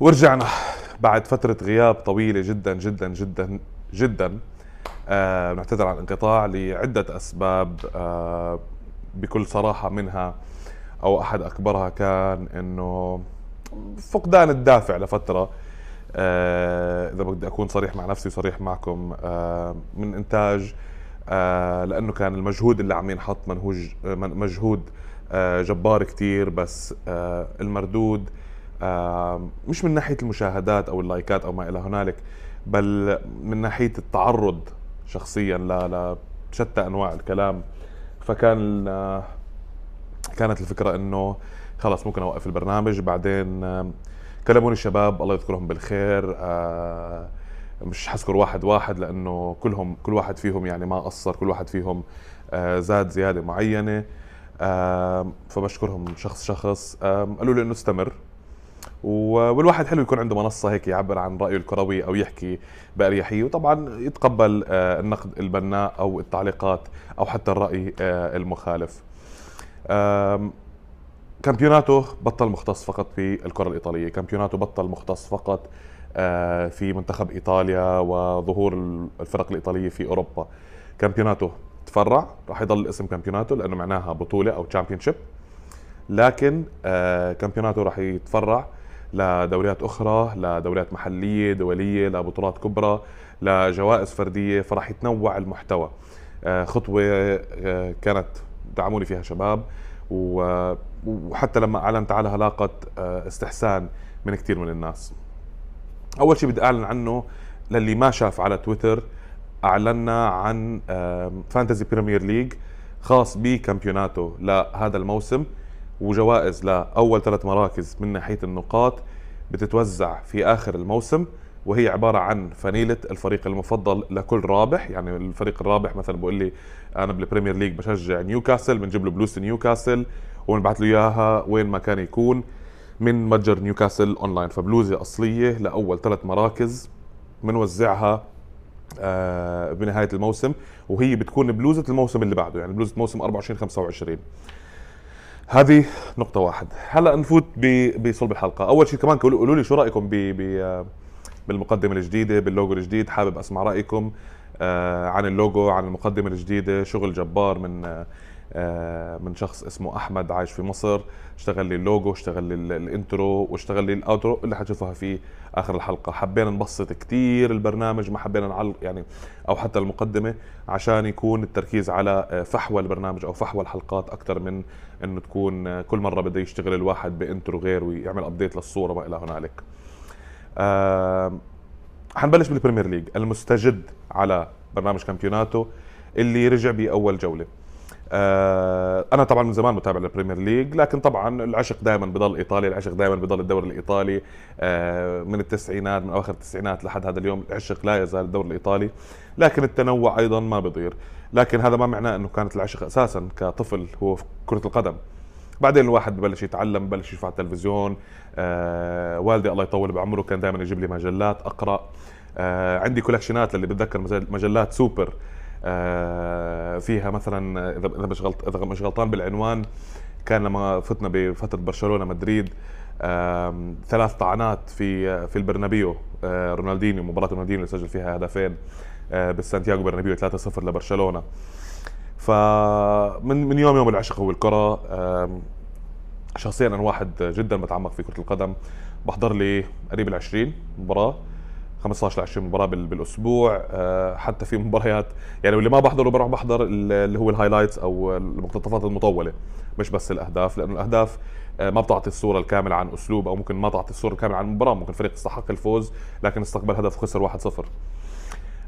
ورجعنا بعد فترة غياب طويلة جدا جدا جدا جدا آه نعتذر عن الانقطاع لعدة أسباب آه بكل صراحة منها أو أحد أكبرها كان إنه فقدان الدافع لفترة. آه إذا بدي أكون صريح مع نفسي وصريح معكم آه من إنتاج آه لأنه كان المجهود اللي عم ينحط منهوج مجهود آه جبار كتير بس آه المردود مش من ناحية المشاهدات أو اللايكات أو ما إلى هنالك بل من ناحية التعرض شخصيا لشتى أنواع الكلام. فكان كانت الفكرة إنه خلص ممكن أوقف البرنامج بعدين كلموني الشباب الله يذكرهم بالخير. آه، مش حذكر واحد واحد لأنه كلهم كل واحد فيهم يعني ما قصر كل واحد فيهم آه، زاد زيادة معينة. فبشكرهم شخص شخص. قالوا لي إنه استمر. والواحد حلو يكون عنده منصة هيك يعبر عن رأيه الكروي أو يحكي بأريحية. وطبعا يتقبل آه، النقد البناء أو التعليقات أو حتى الرأي آه، المخالف. كامبيوناتو بطل مختص فقط في الكرة الإيطالية. كامبيوناتو بطل مختص فقط آه، في منتخب إيطاليا وظهور الفرق الإيطالية في أوروبا. كامبيوناتو تفرع راح يضل اسم كامبيوناتو لأنه معناها بطولة أو championship لكن كامبيوناتو راح يتفرع لدوريات أخرى لدوريات محلية دولية لبطولات كبرى لجوائز فردية فراح يتنوع المحتوى. آه، خطوة آه، كانت دعموني فيها شباب وحتى لما أعلنت عنها لاقت آه، استحسان من كثير من الناس. أول شيء بدي أعلن عنه للي ما شاف على تويتر أعلنا عن Fantasy Premier League خاص بكامبيوناتو لهذا الموسم. وجوائز لأول ثلاث مراكز من ناحية النقاط بتتوزع في آخر الموسم وهي عبارة عن فنيله الفريق المفضل لكل رابح. يعني الفريق الرابح مثلا بقول لي أنا بال Premier League بشجع نيوكاسل بنجيب له بلوزة نيوكاسل وبنبعث له إياها وين ما كان يكون من متجر نيوكاسل اونلاين فبلوزة أصلية لأول ثلاث مراكز بنوزعها آه، بنهاية الموسم وهي بتكون بلوزة الموسم اللي بعده. يعني بلوزة موسم 24 25 هذه نقطة واحد. هلا نفوت بصلب الحلقة، أول شيء كمان قولوا لي شو رأيكم ب بالمقدمة الجديدة باللوجو الجديد، حابب أسمع رأيكم آه، عن اللوجو عن المقدمة الجديدة، شغل جبار من آه، من شخص اسمه أحمد عايش في مصر اشتغل لي اللوجو اشتغل لي ال intro واشتغل لي ال outro اللي حتشوفها في آخر الحلقة. حبينا نبسط كثير البرنامج ما حبينا نعلق يعني أو حتى المقدمة عشان يكون التركيز على آه، فحوى البرنامج أو فحوى الحلقات أكثر من إنه تكون آه، كل مرة بده يشتغل الواحد ب intro غير ويعمل update للصورة ما إلى هنالك. حنبلش بال Premier League المستجد على برنامج كامبيوناتو اللي رجع بأول جولة. آه، أنا طبعا من زمان متابع لل Premier League لكن طبعا العشق دائما بضل ايطالي العشق دائما بضل الدوري الإيطالي. آه، من التسعينات من أواخر التسعينات لحد هذا اليوم العشق لا يزال الدوري الإيطالي لكن التنوع أيضا ما بيضير لكن هذا ما معناه إنه كانت العشق أساسا كطفل هو كرة القدم. بعدين الواحد ببلش يتعلم ببلش يشوف على التلفزيون. آه والدي الله يطول بعمره كان دائما يجيب لي مجلات أقرأ. آه عندي collection ات اللي بتذكر مجلات سوبر. آه، فيها مثلا اذا مش غلط إذا مش غلطان بالعنوان كان لما فتنا بفترة برشلونة مدريد ثلاث طعنات في في البرنابيو آه، رونالدينيو مباراة رونالدينيو اللي سجل فيها هدفين آه، بالسانتياغو برنابيو 3-0 لبرشلونة. فمن من يوم يومي العشق هو الكرة. شخصيا أنا واحد جدا بتعمق في كرة القدم. بحضر لي قريب ال 20 مباراة. 15 ل 20 مباراة بالأسبوع آه، حتى في مباريات يعني واللي ما بحضره بروح بحضر اللي هو ال highlights أو المقتطفات المطولة مش بس الأهداف لأنه الأهداف آه، ما بتعطي الصورة الكاملة عن أسلوب أو ممكن ما تعطي الصورة الكاملة عن المباراه ممكن فريق استحق الفوز لكن استقبل هدف خسر 1-0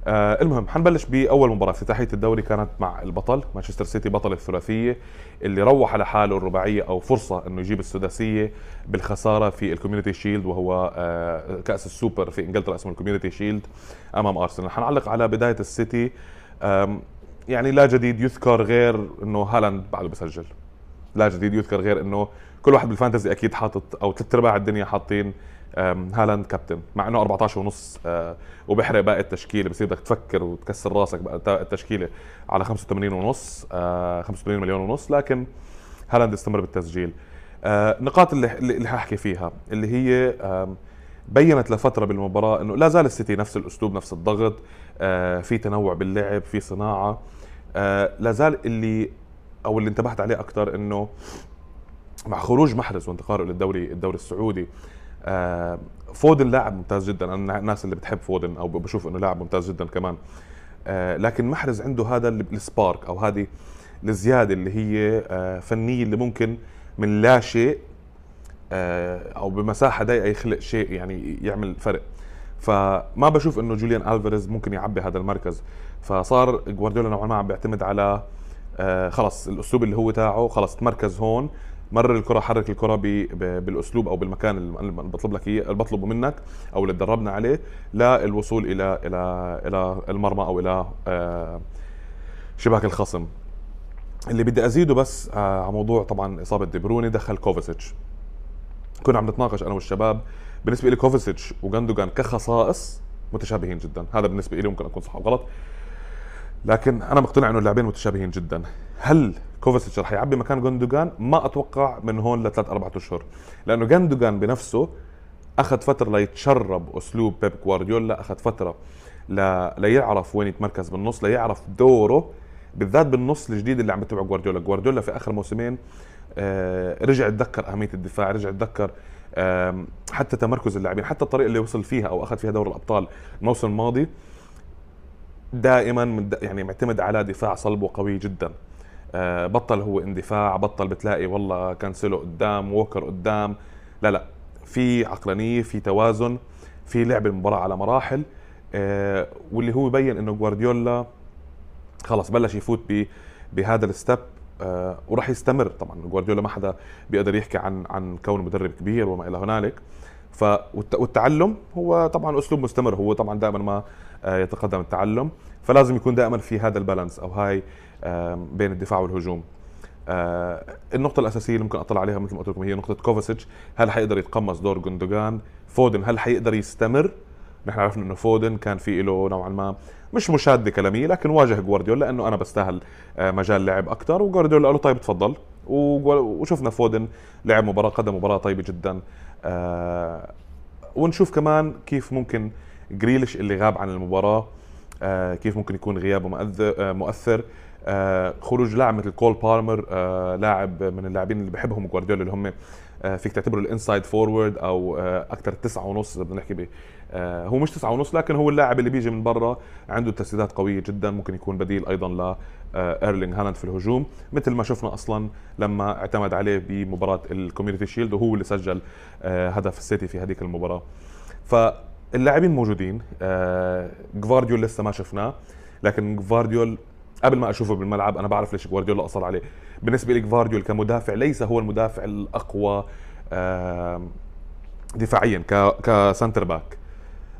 آه المهم حنبلش بأول مباراة افتتاحيه الدوري كانت مع البطل مانشستر سيتي بطل الثلاثية اللي روح على حاله الرباعية أو فرصة إنه يجيب السداسية بالخسارة في ال Community Shield وهو آه كأس السوبر في إنجلترا اسمه ال Community Shield أمام أرسنال. حنعلق على بداية السيتي يعني لا جديد يذكر غير إنه هالاند بعده بسجل. لا جديد يذكر غير إنه كل واحد بال fantasy أكيد حاطط أو ثلاث ارباع الدنيا حاطين هالاند كابتن مع إنه 14 ونص آه، وبحرق باقي التشكيلة بصير بدك تفكر وتكسر راسك بقى التشكيلة على 85 ونص 85 آه، مليون ونص لكن هالاند استمر بالتسجيل. النقاط آه، اللي اللي حأحكي فيها اللي هي بينت لفترة بالمباراة إنه لا زال السيتي نفس الأسلوب نفس الضغط في تنوع باللعب في صناعة لا زال اللي أو اللي انتبهت عليه أكثر إنه مع خروج محرز وانتقاله للدوري الدوري السعودي فودن لاعب ممتاز جدا. أنا الناس اللي بتحب فودن أو بشوف إنه لاعب ممتاز جدا كمان. آه لكن محرز عنده هذا السبارك أو هذه الزيادة اللي هي آه فنية اللي ممكن من لا شيء آه أو بمساحة ضيقة يخلق شيء يعني يعمل فرق. فما بشوف إنه جوليان ألفاريز ممكن يعبي هذا المركز. فصار جوارديولا نوعا ما عم بيعتمد على خلص الأسلوب اللي هو تاعه خلص تمركز هون. مرر الكره حرك الكره بالاسلوب أو بالمكان اللي بطلب لك اياه بطلبه منك أو اللي تدربنا عليه للوصول إلى إلى إلى المرمى أو إلى آه، شباك الخصم. اللي بدي أزيده بس آه، على موضوع طبعا إصابة دي بروين دخل كوفاسيتش. كنا عم نتناقش أنا والشباب بالنسبة لي كوفاسيتش وجندوجان كخصائص متشابهين جدا. هذا بالنسبة لي ممكن أكون صح غلط. لكن أنا مقتنع إنه اللاعبين متشابهين جدا. هل كوفاسيتش رح يعبي مكان جندوجان ما أتوقع من هون لثلاث أربع أشهر. لأنه جندوجان بنفسه أخذ فترة ليتشرب أسلوب بيب جوارديولا أخذ فترة ل... ليعرف وين يتمركز بالنص ليعرف دوره بالذات بالنص الجديد اللي عم بتبعه جوارديولا. جوارديولا في آخر موسمين آه رجع تذكر أهمية الدفاع رجع تذكر آه حتى تمركز اللاعبين حتى الطريقة اللي وصل فيها أو أخذ فيها دوري الأبطال الموسم الماضي. دائما يعني معتمد على دفاع صلب وقوي جدا. آه، بطل هو اندفاع بطل بتلاقي والله كانسلو قدام ووكر قدام. لا لا في عقلانية في توازن في لعب المباراة على مراحل. آه، واللي هو بين إنه جوارديولا خلص بلش يفوت بهذا الستب آه، وراح يستمر. طبعا جوارديولا ما حدا بيقدر يحكي عن عن كونه مدرب كبير وما إلى هنالك. ف والتعلم هو طبعا أسلوب مستمر. هو طبعا دائما ما يتقدم التعلم. فلازم يكون دائما في هذا ال balance أو هاي بين الدفاع والهجوم. آه، النقطة الأساسية اللي ممكن أطلع عليها مثل ما قلت لكم هي نقطة كوفاسيتش. هل حيقدر يتقمص دور جندوجان فودن هل حيقدر يستمر؟ نحن عرفنا إنه فودن كان في له نوعا ما مش مشاده كلاميه لكن واجه جوارديولا لأنه أنا بستاهل آه، مجال لعب أكثر وجوارديولا قال له طيب تفضل. وشفنا فودن لعب مباراة قدم مباراة طيبة جدا. آه، ونشوف كمان كيف ممكن جريليش اللي غاب عن المباراة كيف ممكن يكون غيابه مؤثر. آه، خروج لاعب مثل كول بالمر آه، لاعب من اللاعبين اللي بحبهم جوارديولا اللي هم آه، فيك تعتبره ال inside forward أو أكثر تسعة ونص إذا بدنا نحكي هو مش تسعة ونص لكن هو اللاعب اللي بيجي من برا عنده تسديدات قوية جدا ممكن يكون بديل أيضا ل إيرلينج هالاند في الهجوم. مثل ما شفنا أصلا لما اعتمد عليه بمباراة ال Community Shield وهو اللي سجل هدف السيتي في هذيك المباراة. فاللاعبين موجودين. جوارديول لسه ما شفناه لكن جوارديول قبل ما أشوفه بالملعب أنا بعرف ليش جوارديولا أصر عليه. بالنسبة لي كمدافع ليس هو المدافع الأقوى دفاعيا ك center back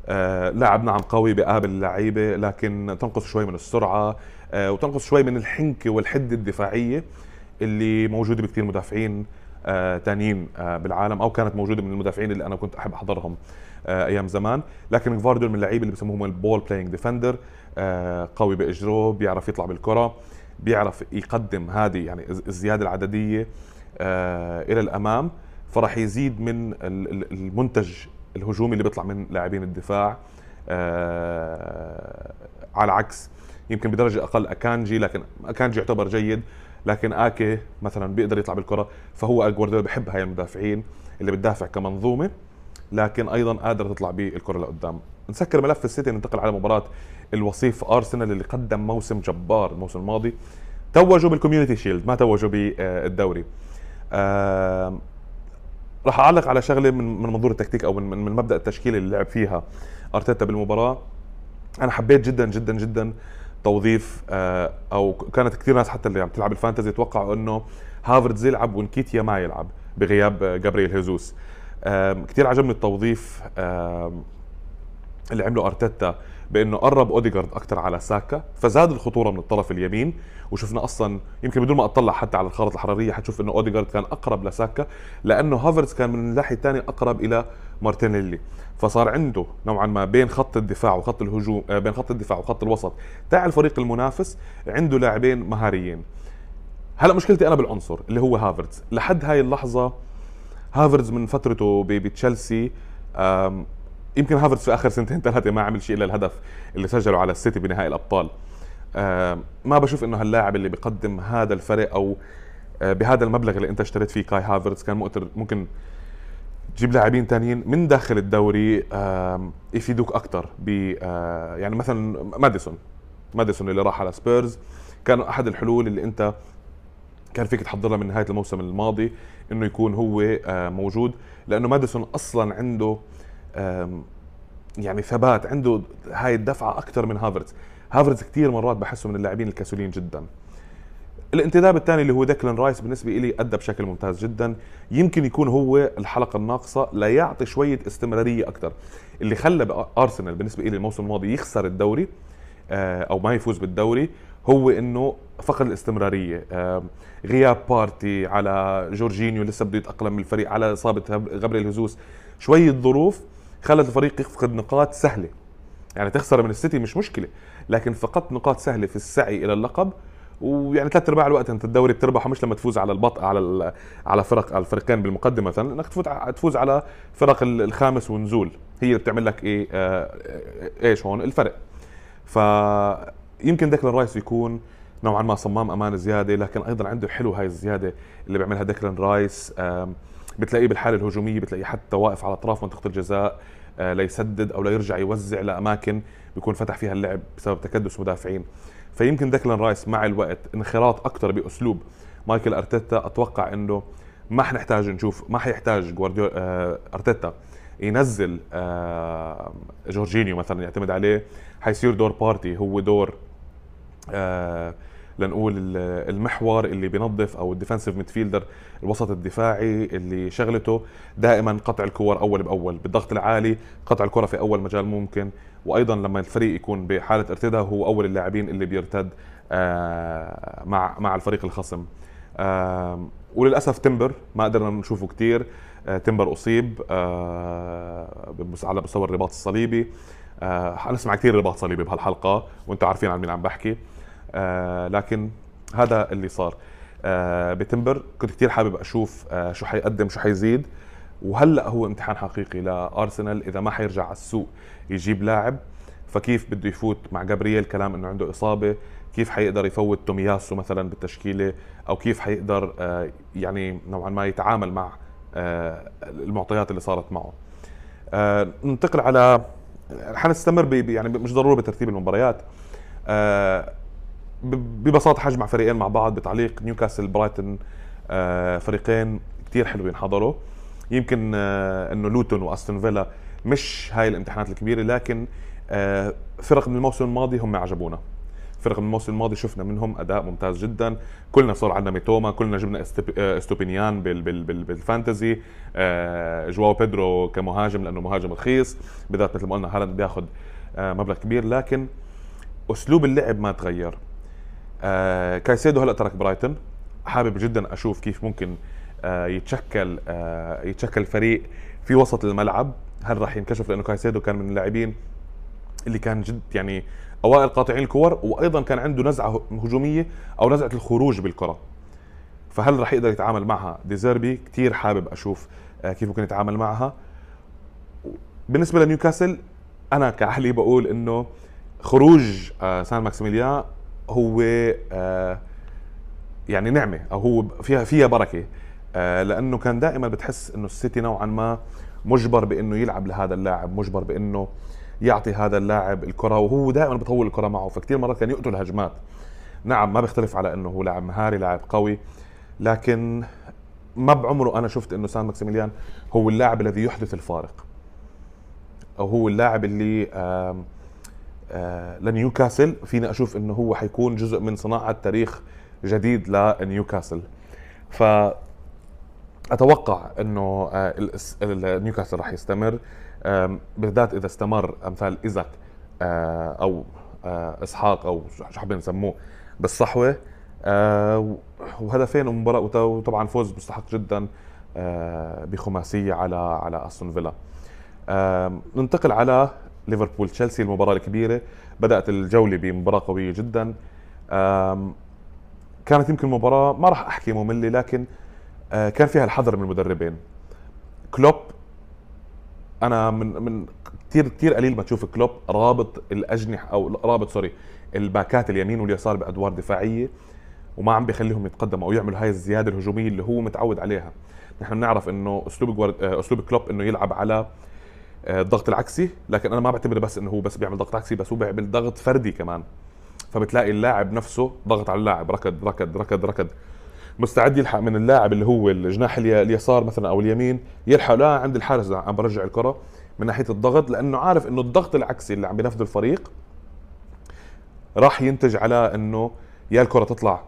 آه، لاعب نعم قوي بقابل اللعيبة لكن تنقص شوي من السرعة آه، وتنقص شوي من الحنكة والحده الدفاعية اللي موجودة بكثير مدافعين آه، تانيين بالعالم أو كانت موجودة من المدافعين اللي أنا كنت أحب أحضرهم. أيام زمان. لكن جوارديول من اللعيبة اللي بسموهم ال ball playing defender آه، قوي بأجره بيعرف يطلع بالكرة بيعرف يقدم هذه يعني الزيادة العددية آه، إلى الأمام. فراح يزيد من المنتج الهجومي اللي بيطلع من لاعبين الدفاع آه، على عكس. يمكن بدرجة أقل أكانجي لكن أكانجي يعتبر جيد. لكن آكي مثلا بيقدر يطلع بالكرة فهو جوارديولا بحب هاي المدافعين اللي بتدافع كمنظومة. لكن أيضا قادرة تطلع بالكرة لقدام. نسكر ملف السيتي ننتقل على مباراة الوصيف أرسنال اللي قدم موسم جبار الموسم الماضي. توجوا بال Community Shield ما توجوا بالدوري. راح أعلق على شغلة من من منظور التكتيك أو من من مبدأ التشكيله اللي لعب فيها أرتيتا بالمباراة. أنا حبيت جدا جدا جدا توظيف آه أو كانت كثير ناس حتى اللي عم تلعب ال fantasy يتوقعوا إنه هافرتز يلعب ونكيتيا ما يلعب بغياب جابرييل هيزوس كثير عجبني التوظيف اللي عمله أرتيتا بإنه قرب اوديجارد أكثر على ساكا فزاد الخطورة من الطرف اليمين وشفنا أصلا يمكن بدون ما أطلع حتى على الخارطة الحرارية حتشوف إنه اوديجارد كان أقرب لساكا لأنه هافرز كان من الناحية الثانية أقرب إلى مارتينيلي. فصار عنده نوعا ما بين خط الدفاع وخط الهجوم آه، بين خط الدفاع وخط الوسط تاع الفريق المنافس عنده لاعبين مهاريين. هلأ مشكلتي أنا بالعنصر اللي هو هافرز لحد هاي اللحظة هافرز من فترته بتشيلسي يمكن هافرتس في آخر سنتين ثلاثة ما عمل شيء إلا الهدف اللي سجله على السيتي بنهائي الأبطال. ما بشوف إنه هاللاعب اللي بيقدم هذا الفرق أو آه، بهذا المبلغ اللي أنت اشتريت فيه كاي هافرتس كان مقدر ممكن تجيب لاعبين ثانيين من داخل الدوري يفيدوك أكثر ب آه، يعني مثلا ماديسون. ماديسون اللي راح على سبيرز كان أحد الحلول اللي أنت كان فيك تحضر له من نهاية الموسم الماضي. إنه يكون هو آه، موجود لأنه ماديسون أصلا عنده يعني ثبات عنده هاي الدفعة أكثر من هافرتز هافرتز كثير مرات بحسه من اللاعبين الكسولين جدا. الانتداب الثاني اللي هو ديكلان رايس بالنسبة لي أدى بشكل ممتاز جدا. يمكن يكون هو الحلقة الناقصة ليعطي شوية استمرارية أكثر اللي خلى أرسنال بالنسبة لي الموسم الماضي يخسر الدوري آه، أو ما يفوز بالدوري هو إنه فقد الاستمرارية غياب بارتي على جورجينيو لسه بده يتأقلم من الفريق على إصابة غابرييل جيسوس شوية ظروف خلت الفريق يفقد نقاط سهلة. يعني تخسر من السيتي مش مشكلة لكن فقدت نقاط سهلة في السعي إلى اللقب. ويعني ثلاث أرباع الوقت أنت الدوري بتربحه مش لما تفوز على البطء على على فرق على الفريقين بالمقدمة. مثلا إنك تفوز تفوز على فرق الخامس ونزول هي اللي بتعمل لك إيه آه إيش هون؟ الفرق. فيمكن ديكلان رايس يكون نوعا ما صمام أمان زيادة لكن أيضا عنده حلو هاي الزيادة اللي بيعملها ديكلان رايس. بتلاقيه بالحالة الهجومية بتلاقيه حتى واقف على أطراف منطقة الجزاء آه، ليسدد أو ليرجع يوزع لأماكن بيكون فتح فيها اللعب بسبب تكدس مدافعين. فيمكن ديكلان رايس مع الوقت انخراط أكثر بأسلوب مايكل أرتيتا. أتوقع إنه ما حنحتاج نشوف ما حيحتاج جوارديو آه أرتيتا ينزل آه جورجينيو مثلا يعتمد عليه. حيصير دور بارتي هو دور لنقول المحور اللي بينظف أو ال defensive midfielder الوسط الدفاعي اللي شغلته دائما قطع الكور أول بأول بالضغط العالي قطع الكره في أول مجال ممكن. وأيضا لما الفريق يكون بحالة ارتداء هو أول اللاعبين اللي بيرتد آه، مع مع الفريق الخصم. وللأسف تمبر ما قدرنا نشوفه كثير آه، تمبر أصيب آه، على مستوى الرباط الصليبي. حنسمع كثير رباط صليبي بهالحلقة وأنتم عارفين عن مين عم بحكي. لكن هذا اللي صار. بتمبر كنت كثير حابب أشوف شو حيقدم شو حيزيد. وهلأ هو امتحان حقيقي لأرسنال إذا ما حيرجع على السوق يجيب لاعب. فكيف بده يفوت مع جابرييل؟ كلام إنه عنده إصابة. كيف حيقدر يفوت تومياسو مثلا بالتشكيلة؟ أو كيف حيقدر آه، يعني نوعا ما يتعامل مع آه، المعطيات اللي صارت معه؟ آه، ننتقل على حنستمر يعني مش ضروري بترتيب المباريات. ببساطة حجمع فريقين مع بعض بتعليق نيوكاسل برايتون فريقين كثير حلوين حضروا. يمكن إنه لوتون وأستون فيلا مش هاي الامتحانات الكبيرة لكن آه، فرق من الموسم الماضي هم عجبونا. فرق من الموسم الماضي شفنا منهم أداء ممتاز جدا. كلنا صار عندنا ميتوما كلنا جبنا آه، استوبينيان بال بال بال بال fantasy. آه، جواو بيدرو كمهاجم لأنه مهاجم رخيص. بالذات مثل ما قلنا هالاند بياخذ مبلغ كبير لكن أسلوب اللعب ما تغير. كايسيدو هلأ ترك برايتون حابب جدا أشوف كيف ممكن يتشكل يتشكل فريق في وسط الملعب. هل راح ينكشف؟ لأنه كايسيدو كان من اللاعبين اللي كان جد يعني أوائل قاطعين الكور وأيضا كان عنده نزعة هجومية أو نزعة الخروج بالكرة. فهل راح يقدر يتعامل معها؟ ديزيربي كثير حابب أشوف آه، كيف ممكن يتعامل معها. بالنسبة لنيوكاسل أنا كأهلي بقول إنه خروج آه، سان ماكسيميليان هو آه، يعني نعمة أو هو فيها فيها بركة. لأنه كان دائما بتحس إنه السيتي نوعا ما مجبر بإنه يلعب لهذا اللاعب مجبر بإنه يعطي هذا اللاعب الكرة وهو دائما بطول الكرة معه فكتير مرات كان يقتل هجمات نعم ما بيختلف على إنه هو لاعب مهاري لاعب قوي لكن ما بعمره أنا شفت إنه سان ماكسيميليان هو اللاعب الذي يحدث الفارق. أو هو اللاعب اللي آم آه لنيوكاسل فيني أشوف إنه هو حيكون جزء من صناعة تاريخ جديد لنيوكاسل. ف أتوقع إنه آه، نيوكاسل راح يستمر. بالذات إذا استمر أمثال ايزاك آه، أو آه، إسحاق أو شو حابين نسموه بالصحوة وهدفين مباراة وطبعا فوز مستحق جدا بخماسية على على أستون فيلا. ننتقل على ليفربول. تشيلسي المباراة الكبيرة بدأت الجولة بمباراة قوية جدا. كانت يمكن مباراة ما راح أحكي مملة لكن آه، كان فيها الحذر من المدربين. كلوب أنا من من كثير كثير قليل ما تشوف كلوب رابط الأجنحة أو رابط sorry ال back ات اليمين واليسار بأدوار دفاعية وما عم بيخليهم يتقدموا أو يعملوا هاي الزيادة الهجومية اللي هو متعود عليها. نحن بنعرف إنه أسلوب جوارد... آه، أسلوب كلوب إنه يلعب على آه، الضغط العكسي لكن أنا ما بعتبر بس إنه هو بس بيعمل ضغط عكسي بس هو بيعمل ضغط فردي كمان. فبتلاقي اللاعب نفسه ضغط على اللاعب ركض ركض ركض ركض. مستعد يلحق من اللاعب اللي هو الجناح اليسار مثلا أو اليمين يلحق لا عند الحارس عم برجع الكرة من ناحية الضغط لأنه عارف إنه الضغط العكسي اللي عم بينفذه الفريق راح ينتج على إنه يا الكرة تطلع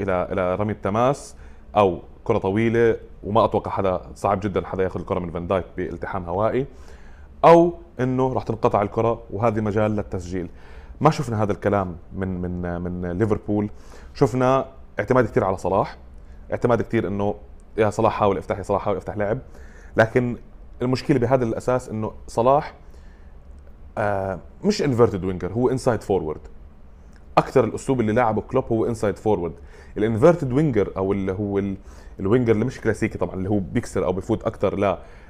إلى إلى رمي التماس أو كرة طويلة وما أتوقع حدا صعب جدا حدا ياخذ الكرة من فان دايك بالتحام هوائي أو إنه راح تنقطع الكرة وهذه مجال للتسجيل. ما شفنا هذا الكلام من من من ليفربول شفنا اعتماد كثير على صلاح اعتماد كثير إنه يا صلاح حاول افتح يا صلاح حاول افتح لعب. لكن المشكلة بهذا الأساس إنه صلاح آه مش inverted winger هو inside forward أكثر الأسلوب اللي لعبه كلوب هو inside forward ال inverted winger أو اللي هو ال winger اللي مش كلاسيكي طبعا اللي هو بيكسر أو بفوت أكثر ل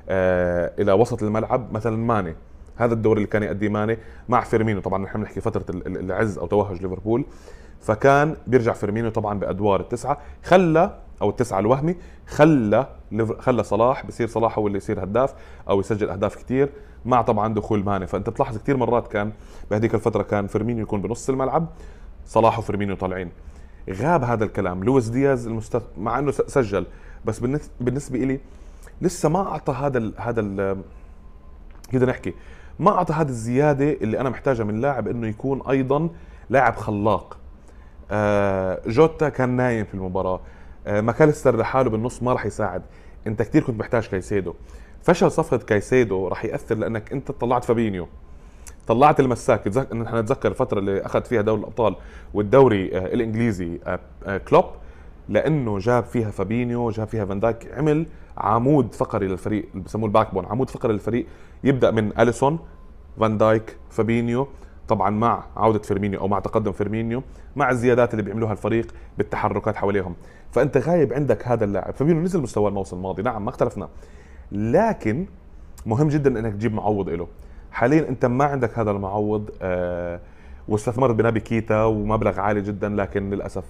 آه إلى وسط الملعب مثلا ماني. هذا الدور اللي كان يأدي ماني مع فيرمينو. طبعا نحن بنحكي فترة العز أو توهج ليفربول. فكان بيرجع فيرمينو طبعا بأدوار التسعة. خلى أو التسعة الوهمي خلى خلى صلاح بصير صلاح هو اللي يصير هداف أو يسجل أهداف كثير مع طبعا دخول ماني. فأنت بتلاحظ كثير مرات كان بهذيك الفترة كان فيرمينيو يكون بنص الملعب صلاح وفيرمينيو طالعين. غاب هذا الكلام. لويس دياز المستث... مع إنه سجل بس بالنسبة لي لسه ما أعطى هذا ال... هذا ال... كده نحكي؟ ما أعطى هذه الزيادة اللي أنا محتاجها من لاعب إنه يكون أيضا لاعب خلاق. جوتا كان نايم في المباراة. آه ماكاليستر لحاله بالنص ما راح يساعد. انت كثير كنت محتاج كايسيدو. فشل صفقة كايسيدو راح يأثر لأنك انت طلعت فابينيو. طلعت المساك. نحن نتذكر الفترة اللي أخذ فيها دوري الأبطال والدوري آه الإنجليزي آه آه كلوب لأنه جاب فيها فابينيو جاب فيها فان دايك عمل عمود فقري للفريق اللي بسموه ال backbone عمود فقري للفريق. يبدأ من أليسون فان دايك فابينيو. طبعا مع عودة فيرمينيو أو مع تقدم فيرمينيو مع الزيادات اللي بيعملوها الفريق بالتحركات حواليهم. فأنت غايب عندك هذا اللاعب. فابينيو نزل مستوى الموسم الماضي. نعم ما اختلفنا. لكن مهم جدا إنك تجيب معوض له حاليا أنت ما عندك هذا المعوض آه واستثمرت بنابي كيتا ومبلغ عالي جدا لكن للأسف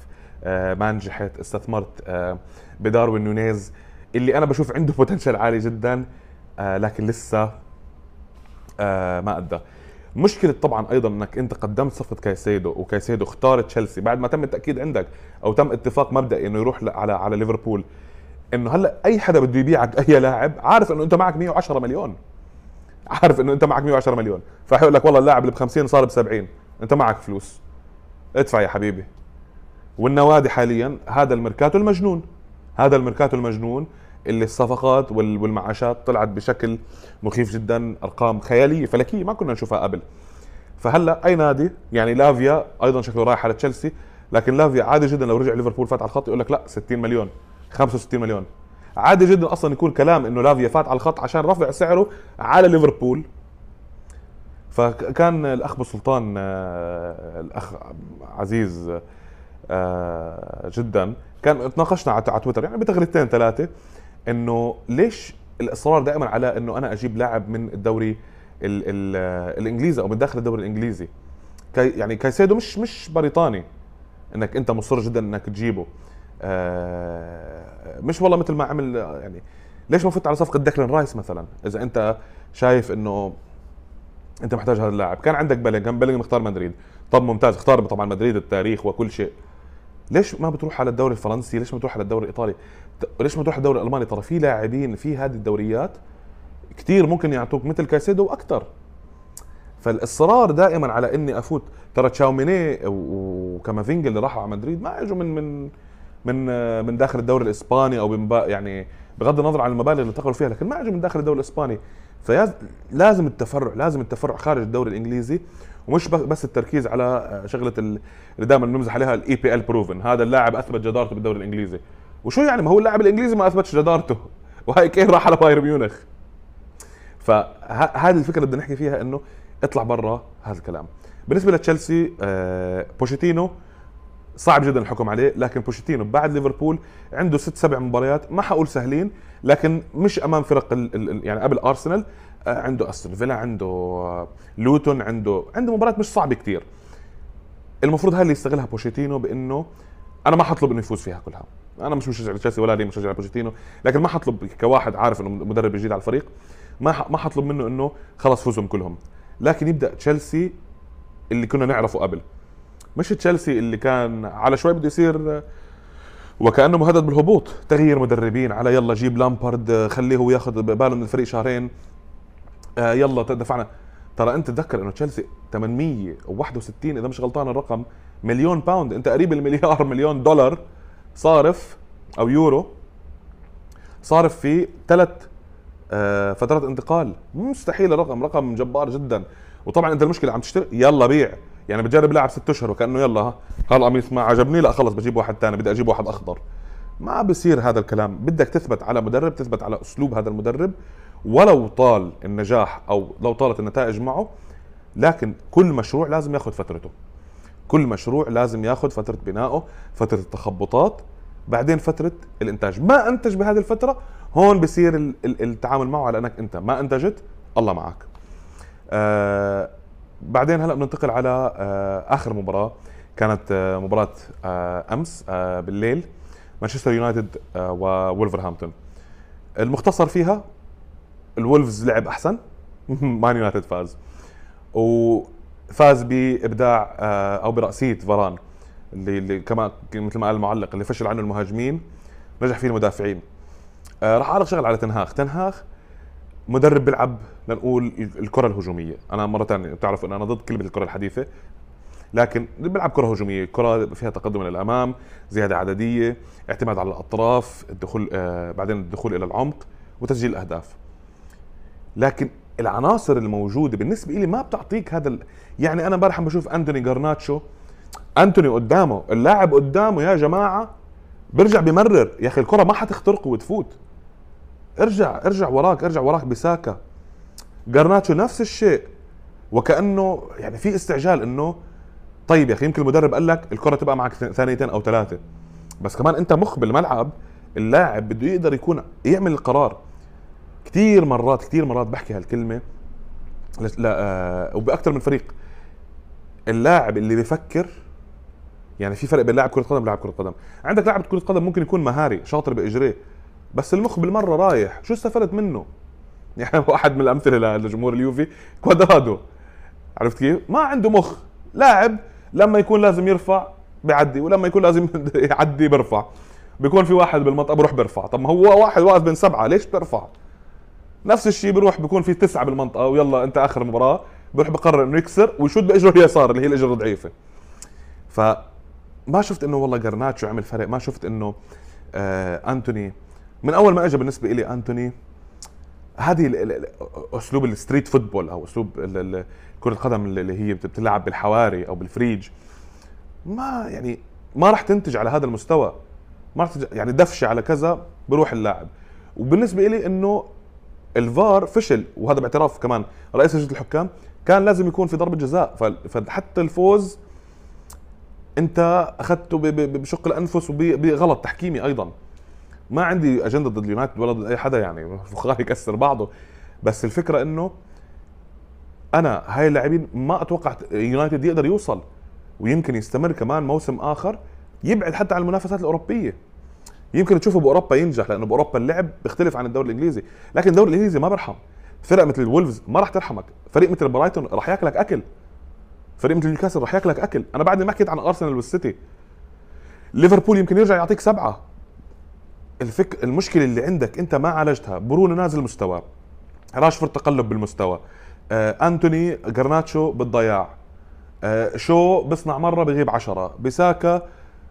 آه ما نجحت. استثمرت آه بداروين نونيز اللي أنا بشوف عنده potential عالي جدا آه لكن لسه آه ما أدى. مشكلة طبعا أيضا إنك أنت قدمت صفقة كايسيدو وكايسيدو اختار تشيلسي بعد ما تم التأكيد عندك أو تم اتفاق مبدئي إنه يروح على على ليفربول إنه هلأ أي حدا بده يبيعك أي لاعب عارف إنه أنت معك 110 مليون. عارف إنه أنت معك 110 مليون. فحيقول لك والله اللاعب اللي ب 50 صار ب 70 أنت معك فلوس. ادفع يا حبيبي. والنوادي حاليا هذا الميركاتو المجنون. هذا الميركاتو المجنون اللي الصفقات والمعاشات طلعت بشكل مخيف جدا أرقام خيالية. فلكيه ما كنا نشوفها قبل. فهلأ أي نادي؟ يعني لافيا أيضا شكله رايح على تشيلسي لكن لافيا عادي جدا لو رجع ليفربول فات على الخط يقول لك لأ 60 مليون 65 مليون. عادي جدا أصلا يكون كلام إنه لافيا فات على الخط عشان رفع سعره على ليفربول. فكان الأخ ابو سلطان آه، الأخ عزيز آه، جدا كان تناقشنا على تويتر. يعني بتغريدتين ثلاثة. إنه ليش الإصرار دائما على إنه أنا أجيب لاعب من الدوري ال ال الإنجليزي أو من داخل الدوري الإنجليزي؟ كي يعني كايسيدو مش مش بريطاني. إنك أنت مصر جدا إنك تجيبه. آه مش والله مثل ما عمل يعني ليش ما فت على صفقة ديكلان رايس مثلا؟ إذا أنت شايف إنه أنت محتاج هذا اللاعب. كان عندك بلينغهام بلينغهام اختار مدريد. طب ممتاز اختار طبعا مدريد التاريخ وكل شيء. ليش ما بتروح على الدوري الفرنسي؟ ليش ما بتروح على الدوري الإيطالي؟ ليش ما تروح الدوري الألماني؟ ترى في لاعبين في هذه الدوريات كثير ممكن يعطوك مثل كايسيدو وأكثر فالإصرار دائما على إني أفوت. ترى تشاوميني وكامافينجا اللي راحوا على مدريد ما اجوا من من من من داخل الدوري الإسباني أو من يعني بغض النظر عن المبالغ اللي انتقلوا فيها لكن ما اجوا من داخل الدوري الإسباني. فلازم التفرع لازم التفرع خارج الدوري الإنجليزي ومش بس التركيز على شغلة اللي دائما بنمزح عليها ال EPL proven هذا اللاعب أثبت جدارته بالدوري الإنجليزي. وشو يعني؟ ما هو اللاعب الإنجليزي ما أثبتش جدارته. وهاي كين راح على بايرن ميونخ؟ فهذه الفكرة اللي بدنا نحكي فيها إنه اطلع برا هذا الكلام. بالنسبة لتشيلسي آه بوشيتينو صعب جدا الحكم عليه لكن بوشيتينو بعد ليفربول عنده ست سبع مباريات ما حقول سهلين لكن مش أمام فرق ال ال يعني قبل أرسنال آه، عنده أستون فيلا عنده آه، لوتون عنده عنده مباريات مش صعبة كتير. المفروض هاي اللي يستغلها بوشيتينو بإنه أنا ما حطلب إنه يفوز فيها كلها. أنا مش مشجع تشيلسي ولا لي مشجع بوشيتينو لكن ما حطلب كواحد عارف إنه مدرب جديد على الفريق ما ما حطلب منه إنه خلص فوزهم كلهم. لكن يبدأ تشيلسي اللي كنا نعرفه قبل. مش تشيلسي اللي كان على شوي بده يصير وكأنه مهدد بالهبوط. تغيير مدربين على يلا جيب لامبارد خليه هو ياخذ باله من الفريق شهرين. آه يلا دفعنا. ترى أنت تذكر إنه تشيلسي 861 إذا مش غلطان الرقم مليون باوند انت قريب المليار مليون دولار صارف أو يورو صارف في ثلاث آه فترات انتقال. مستحيل الرقم رقم جبار جدا. وطبعا أنت المشكلة عم تشتري يلا بيع. يعني بتجرب لاعب ست أشهر وكأنه يلا ها. القميص ما عجبني لا خلص بجيب واحد ثاني بدي أجيب واحد أخضر. ما بصير هذا الكلام. بدك تثبت على مدرب تثبت على أسلوب هذا المدرب. ولو طال النجاح أو لو طالت النتائج معه لكن كل مشروع لازم ياخذ فترته. كل مشروع لازم ياخذ فترة بنائه فترة التخبطات بعدين فترة الإنتاج. ما أنتج بهذه الفترة هون بصير التعامل معه على أنك أنت ما أنتجت الله معك. آه بعدين هلأ بننتقل على آه آخر مباراة. كانت آه مباراة آه أمس آه بالليل مانشستر يونايتد آه وولفرهامبتون. المختصر فيها الولفز لعب أحسن مان يونايتد فاز. وفاز بإبداع آه أو برأسية فاران اللي, اللي كما مثل ما قال المعلق اللي فشل عنه المهاجمين نجح فيه المدافعين. آه راح اعرض شغل على تنهاخ تنهاخ مدرب بيلعب لنقول الكرة الهجومية. أنا مرة ثانية بتعرف انه أنا ضد كلمة الكرة الحديثة لكن بيلعب كرة هجومية. كرة فيها تقدم للامام زيادة عددية اعتماد على الأطراف الدخول آه بعدين الدخول إلى العمق وتسجيل الأهداف. لكن العناصر الموجودة بالنسبة لي ما بتعطيك هذا ال... يعني أنا امبارح بشوف أنتوني جارناتشو أنتوني قدامه اللاعب قدامه يا جماعة بيرجع بمرر. يا أخي الكرة ما حتخترقه وتفوت. ارجع ارجع وراك ارجع وراك بساكا. جرناتشو نفس الشيء. وكأنه يعني في استعجال إنه طيب يا أخي يمكن المدرب قال لك الكرة تبقى معك ثانيتين أو ثلاثة. بس كمان أنت مخ بالملعب اللاعب بده يقدر يكون يعمل القرار. كثير مرات كثير مرات بحكي هالكلمة. لا آه وباكثر من فريق. اللاعب اللي بيفكر يعني في فرق بين لاعب كرة قدم ولاعب كرة قدم. عندك لاعب كرة قدم ممكن يكون مهاري شاطر بإجريه بس المخ بالمرة رايح. شو استفدت منه؟ يعني واحد من الأمثلة لجمهور اليوفي كوادرادو. عرفت كيف؟ ما عنده مخ. لاعب لما يكون لازم يرفع بيعدي ولما يكون لازم يعدي بيرفع. بيكون في واحد بالمنطقة بروح بيرفع. طب ما هو واحد واقف بين سبعة ليش بترفع نفس الشيء بيروح بيكون في تسعة بالمنطقة ويلا أنت آخر مباراة. بيروح بقرر إنه يكسر ويشد باجره اليسار اللي هي الإجرة الضعيفة. فما شفت إنه والله جرناتشو عمل فرق ما شفت إنه آه أنتوني. من أول ما اجى بالنسبة لي أنتوني هذه أسلوب ال street football أو أسلوب كرة القدم اللي هي بتلعب بالحواري أو بالفريج. ما يعني ما راح تنتج على هذا المستوى. ما راح يعني دفشة على كذا بروح اللاعب. وبالنسبة لي إنه الفار فشل وهذا باعتراف كمان رئيس لجنة الحكام كان لازم يكون في ضربة جزاء. فحتى الفوز انت أخذته بشق الأنفس وبغلط تحكيمي أيضا. ما عندي أجندة ضد اليونايتد ولا ضد أي حدا يعني فخار يكسر بعضه. بس الفكرة إنه أنا هاي اللاعبين ما أتوقع يونايتد يقدر يوصل ويمكن يستمر كمان موسم آخر يبعد حتى عن المنافسات الأوروبية. يمكن تشوفه بأوروبا ينجح لأنه بأوروبا اللعب بيختلف عن الدوري الإنجليزي. لكن الدوري الإنجليزي ما برحم. فرق مثل الولفز ما راح ترحمك. فريق مثل برايتون راح ياكلك أكل. فريق مثل نيوكاسل راح ياكلك أكل. أنا بعد ما حكيت عن أرسنال والسيتي. ليفربول يمكن يرجع يعطيك سبعة. الفك المشكلة اللي عندك أنت ما عالجتها. برونو نازل مستوى. راشفورد تقلب بالمستوى. آه أنتوني جرناتشو بالضياع. آه شو بصنع مرة بغيب عشرة. بساكا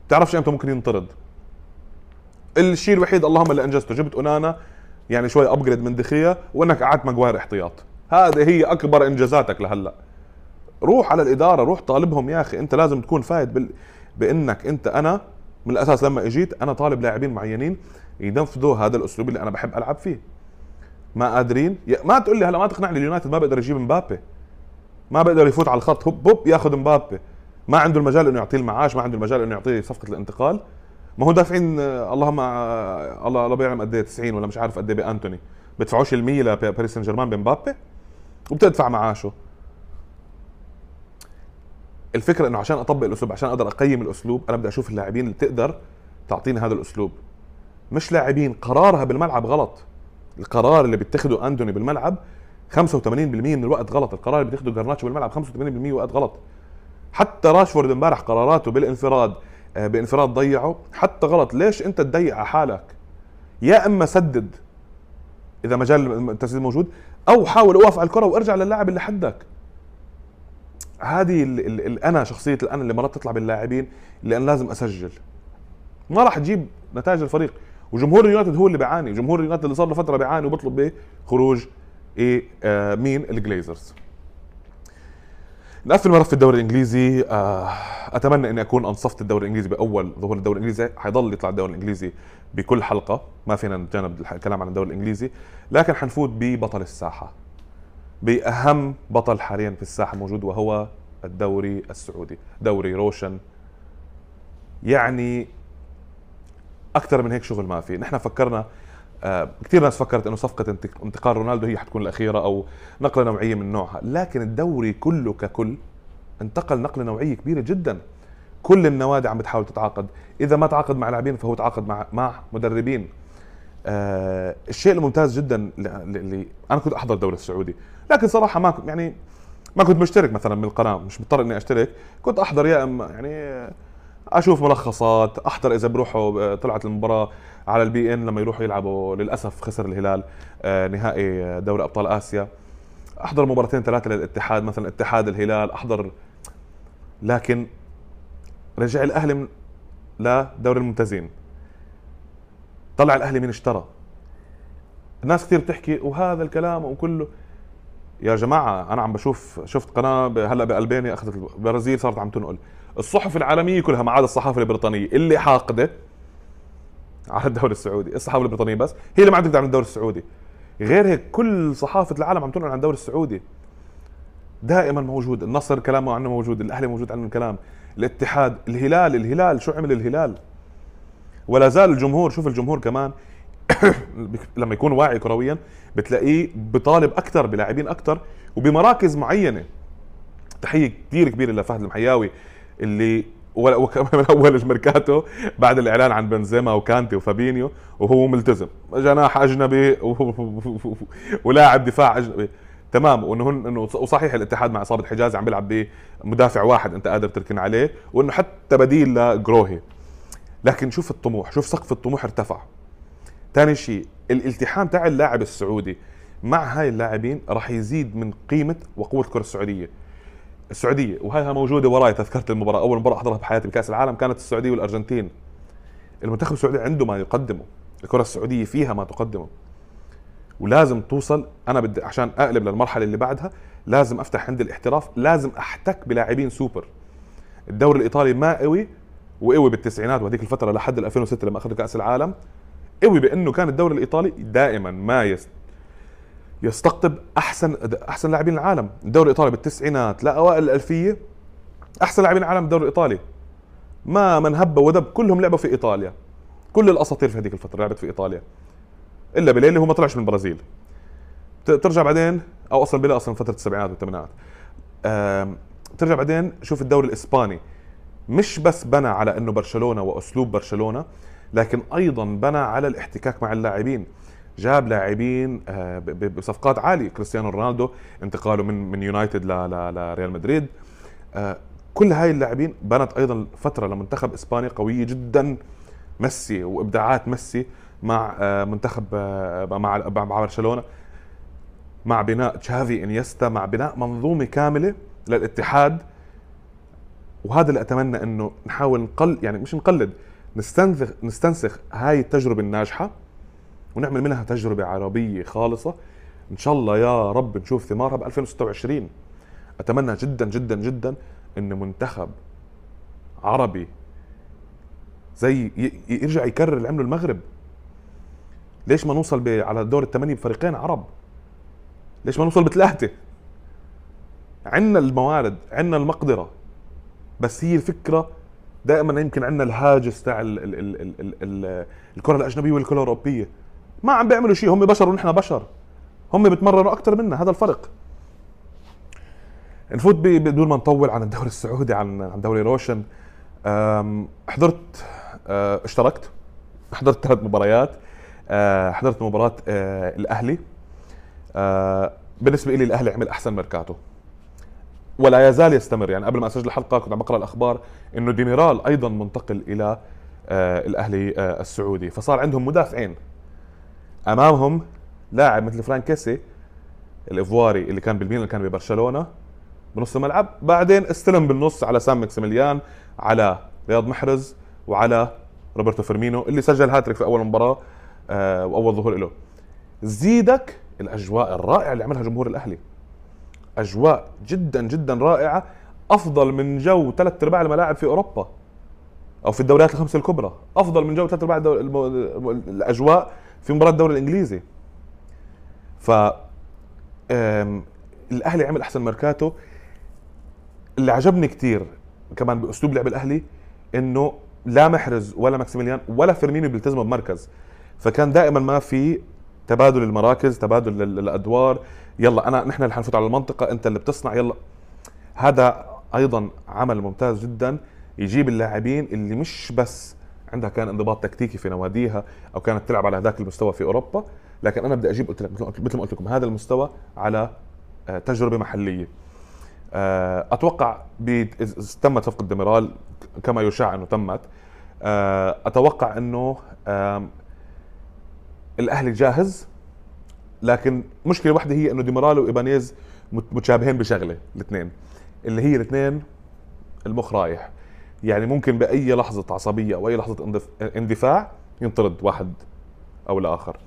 بتعرفش إمتى ممكن ينطرد. الشيء الوحيد اللهم اللي أنجزته. جبت اونانا يعني شوي upgrade من دي خيا وأنك قعدت ماجواير احتياط. هذه هي أكبر إنجازاتك لهلأ. روح على الإدارة روح طالبهم يا أخي. أنت لازم تكون فايت بال... بأنك أنت أنا من الأساس لما إجيت أنا طالب لاعبين معينين ينفذوا هذا الأسلوب اللي أنا بحب ألعب فيه. ما قادرين ما تقول لي هلأ ما تقنعني اليونايتد ما بقدر يجيب مبابي. ما بقدر يفوت على الخط هوب هوب ياخذ مبابي. ما عنده المجال إنه يعطيه المعاش ما عنده المجال إنه يعطيه صفقة الانتقال. ما هو دافعين اللهم الله الله بيعلم قد إيه 90 ولا مش عارف قد إيه بأنتوني. بدفعوش ال 100 لباريس سان جيرمان بمبابي وبتدفع معاشه. الفكرة إنه عشان أطبق الأسلوب عشان أقدر أقيم الأسلوب أنا بدي أشوف اللاعبين اللي تقدر تعطيني هذا الأسلوب. مش لاعبين قرارها بالملعب غلط. القرار اللي بيتخذه أنتوني بالملعب 85% من الوقت غلط. القرار اللي بيتخذه جرناتشو بالملعب 85% من الوقت غلط. حتى راشفورد امبارح قراراته بالانفراد آه، بانفراد ضيعه. حتى غلط ليش انت تضيق على حالك؟ يا اما سدد اذا مجال التسديد موجود أو حاول اوقف على الكرة وارجع للاعب اللي حدك. هذه الأنا شخصية الأنا اللي مرات تطلع باللاعبين اللي أنا لازم أسجل. ما راح تجيب نتائج الفريق. وجمهور اليونايتد هو اللي بيعاني. جمهور اليونايتد اللي صار له فترة بيعاني وبيطلب بخروج إيه؟ آه مين؟ الجليزرز. نقفل ملف الدوري الإنجليزي. آه أتمنى اني اكون أنصفت الدوري الإنجليزي بأول ظهور الدوري الإنجليزي. حيضل يطلع الدوري الإنجليزي بكل حلقة ما فينا نتجنب الكلام عن الدوري الإنجليزي. لكن حنفوت ببطل الساحة بأهم بطل حاليا في الساحة موجود وهو الدوري السعودي دوري روشن. يعني أكثر من هيك شغل ما في. نحن فكرنا كثير ناس فكرت إنه صفقة انتقال رونالدو هي حتكون الأخيرة أو نقلة نوعية من نوعها. لكن الدوري كله ككل انتقل نقلة نوعية كبيرة جدا. كل النوادي عم بتحاول تتعاقد. إذا ما تعاقد مع لاعبين فهو تعاقد مع مع مدربين. آه الشيء الممتاز جدا اللي أنا كنت أحضر الدوري السعودي. لكن صراحة ما يعني ما كنت مشترك مثلا بالقناه مش مضطر إني أشترك. كنت أحضر يا إما يعني أشوف ملخصات أحضر إذا بروحوا آه، طلعت المباراة. على البي إن لما يروحوا يلعبوا للأسف خسر الهلال آه، نهائي دوري أبطال آسيا. أحضر مباراتين ثلاثة للاتحاد مثلا اتحاد الهلال أحضر لكن رجع الأهلي من لدوري الممتازين. طلع الأهلي مين اشترى. الناس كثير بتحكي وهذا الكلام وكله. يا جماعة أنا عم بشوف شفت قناة هلأ بألبانيا أخذت البرازيل صارت عم تنقل. الصحف العالمية كلها ما عدا الصحافة البريطانية اللي حاقدة على الدوري السعودي. الصحافة البريطانية بس هي اللي ما عم تدعم الدوري السعودي. غير هيك كل صحافة العالم عم تنقل عن الدوري السعودي. دائما موجود النصر كلامه عنه موجود الأهلي موجود عنه الكلام. الاتحاد الهلال الهلال شو عمل الهلال؟ ولا زال الجمهور شوف الجمهور كمان لما يكون واعي كرويا بتلاقيه بطالب أكثر بلاعبين أكثر وبمراكز معينة. تحية كثير كبيرة لفهد المحياوي اللي وكمان أول الميركاتو بعد الإعلان عن بنزيما وكانتي وفابينيو وهو ملتزم. جناح أجنبي ولاعب دفاع أجنبي. تمام. وإنه إنه وصحيح الاتحاد مع إصابة حجازي عم بيلعب بمدافع واحد أنت قادر تركن عليه وإنه حتى بديل لجروهي. لكن شوف الطموح شوف سقف الطموح ارتفع. ثاني شيء الالتحام تاع اللاعب السعودي مع هاي اللاعبين راح يزيد من قيمة وقوة الكرة السعودية. السعودية وهيها موجودة وراي تذكرة المباراة؟ أول مباراة احضرها بحياتي بكاس العالم كانت السعودية والأرجنتين. المنتخب السعودي عنده ما يقدمه الكرة السعودية فيها ما تقدمه. ولازم توصل أنا بدي عشان أقلب للمرحلة اللي بعدها لازم أفتح عند الاحتراف لازم أحتك بلاعبين سوبر. الدوري الإيطالي ما قوي وقوي بالتسعينات وهذيك الفترة لحد 2006 لما أخذوا كأس العالم. قوي بأنه كان الدوري الإيطالي دائما ما يست يستقطب أحسن أحسن لاعبين العالم. الدوري الإيطالي بالتسعينات لاوائل الألفية أحسن لاعبين العالم الدوري الإيطالي. ما من هب ودب كلهم لعبوا في إيطاليا. كل الأساطير في هذيك الفترة لعبت في إيطاليا. إلا بيليه اللي هو ما طلعش من البرازيل. ترجع بعدين أو أصلا بيليه أصلا فترة السبعينات والثمانينات. ترجع بعدين شوف الدوري الإسباني. مش بس بنى على إنه برشلونة وأسلوب برشلونة لكن أيضا بنى على الاحتكاك مع اللاعبين. جاب لاعبين آه، بصفقات عالية. كريستيانو رونالدو انتقاله من من يونايتد لريال مدريد. آه، كل هاي اللاعبين بنت أيضا فترة لمنتخب إسبانيا قوية جدا. ميسي وإبداعات ميسي مع آه، منتخب مع مع برشلونة مع بناء تشافي إنيستا مع بناء منظومة كاملة للاتحاد. وهذا اللي أتمنى إنه نحاول نقل يعني مش نقلد نستنسخ نستنسخ هاي التجربة الناجحة. ونعمل منها تجربة عربية خالصة. إن شاء الله يا رب نشوف ثمارها ب 2026 أتمنى جدا جدا جدا إن منتخب عربي زي يرجع يكرر اللي عمله المغرب. ليش ما نوصل على دور الثمانية بفريقين عرب؟ ليش ما نوصل بثلاثة؟ عندنا الموارد عندنا المقدرة. بس هي الفكرة دائما يمكن عندنا الهاجس تاع الكرة الأجنبية والكرة الأوروبية. ما عم بيعملوا شيء هم بشر ونحن بشر. هم بتمرنوا أكثر منا هذا الفرق. نفوت بدون ما نطول عن الدوري السعودي عن عن دوري روشن. حضرت أه، اشتركت حضرت ثلاث مباريات. أه، حضرت مباراة أه، الأهلي. بالنسبة لي الأهلي عمل أحسن ميركاتو. ولا يزال يستمر. يعني قبل ما أسجل الحلقة كنت عم بقرأ الأخبار إنه ديميرال أيضا منتقل إلى الأهلي السعودي. فصار عندهم مدافعين. أمامهم لاعب مثل فرانك كيسي الايفواري اللي كان بالميلان كان ببرشلونة بنص الملعب. بعدين استلم بالنص على سان ماكسيمان على رياض محرز وعلى روبرتو فيرمينو اللي سجل هاتريك في أول مباراة آه وأول ظهور له. زيدك الأجواء الرائعة اللي عملها جمهور الأهلي. أجواء جدا جدا رائعة أفضل من جو ثلاث أرباع الملاعب في أوروبا أو في الدوريات الخمسه الكبرى. أفضل من جو ثلاث أرباع الأجواء في مباراة الدوري الإنجليزي. ف الأهلي عمل أحسن ميركاتو. اللي عجبني كثير كمان بأسلوب لعب الأهلي إنه لا محرز ولا ماكسيمان ولا فيرمينيو بيلتزموا بمركز. فكان دائما ما في تبادل المراكز تبادل الادوار يلا أنا نحن اللي حنفوت على المنطقة أنت اللي بتصنع يلا. هذا أيضا عمل ممتاز جدا يجيب اللاعبين اللي مش بس عندها كان انضباط تكتيكي في نواديها أو كانت تلعب على هذاك المستوى في أوروبا لكن أنا بدي أجيب قلت لك مثل ما قلت لكم هذا المستوى على آه، تجربة محلية. آه، أتوقع تمت صفقه ديميرال كما يشاع أنه تمت. آه، أتوقع أنه الأهلي جاهز لكن مشكلة واحدة هي أنه ديميرال وإيبانيز متشابهين بشغلة الاثنين. اللي هي الاثنين المخ رايح. يعني ممكن بأي لحظة عصبية أو أي لحظة اندفاع ينطرد واحد أو الآخر.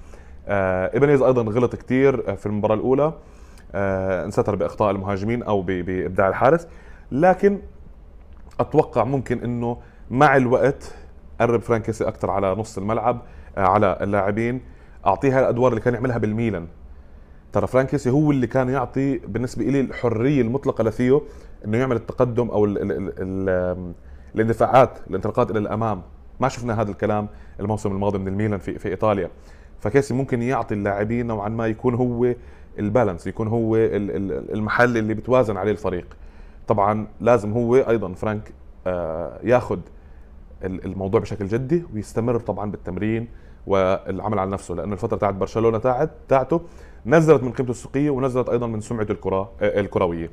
آه ايبانيز أيضا غلط كثير في المباراة الأولى. آه انستر بإخطاء المهاجمين أو بإبداع الحارس. لكن أتوقع ممكن إنه مع الوقت قرب فرانك كيسي أكثر على نص الملعب آه على اللاعبين. أعطيها الأدوار اللي كان يعملها بالميلان. ترى فرانك كيسي هو اللي كان يعطي بالنسبة لي الحرية المطلقة لثيو إنه يعمل التقدم أو ال ال ال الاندفاعات الانطلاقات إلى الأمام. ما شفنا هذا الكلام الموسم الماضي من الميلان في في إيطاليا. فكيسي ممكن يعطي اللاعبين نوعا ما يكون هو البالانس يكون هو المحل اللي بتوازن عليه الفريق. طبعا لازم هو أيضا فرانك آه، ياخذ الموضوع بشكل جدي ويستمر طبعا بالتمرين والعمل على نفسه. لأنه الفترة تاعت برشلونة تاعت تاعته نزلت من قيمته السوقية ونزلت أيضا من سمعته الكرة آه، الكروية.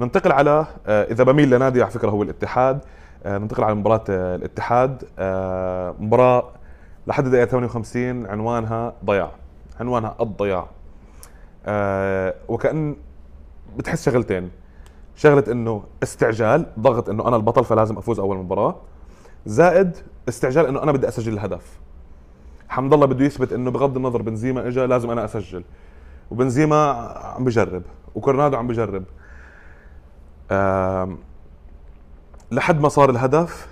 ننتقل على آه، إذا بميل لنادي على فكرة هو الاتحاد. ننتقل على مباراة الاتحاد. مباراة لحد الدقيقه 58 عنوانها ضياع. عنوانها الضياع. آه وكأن بتحس شغلتين. شغلة إنه استعجال ضغط إنه أنا البطل فلازم أفوز أول مباراة. زائد استعجال إنه أنا بدي أسجل الهدف. حمد الله بده يثبت إنه بغض النظر بنزيما اجى لازم أنا أسجل. وبنزيما عم بجرب وكورنادو عم بجرب. آه لحد ما صار الهدف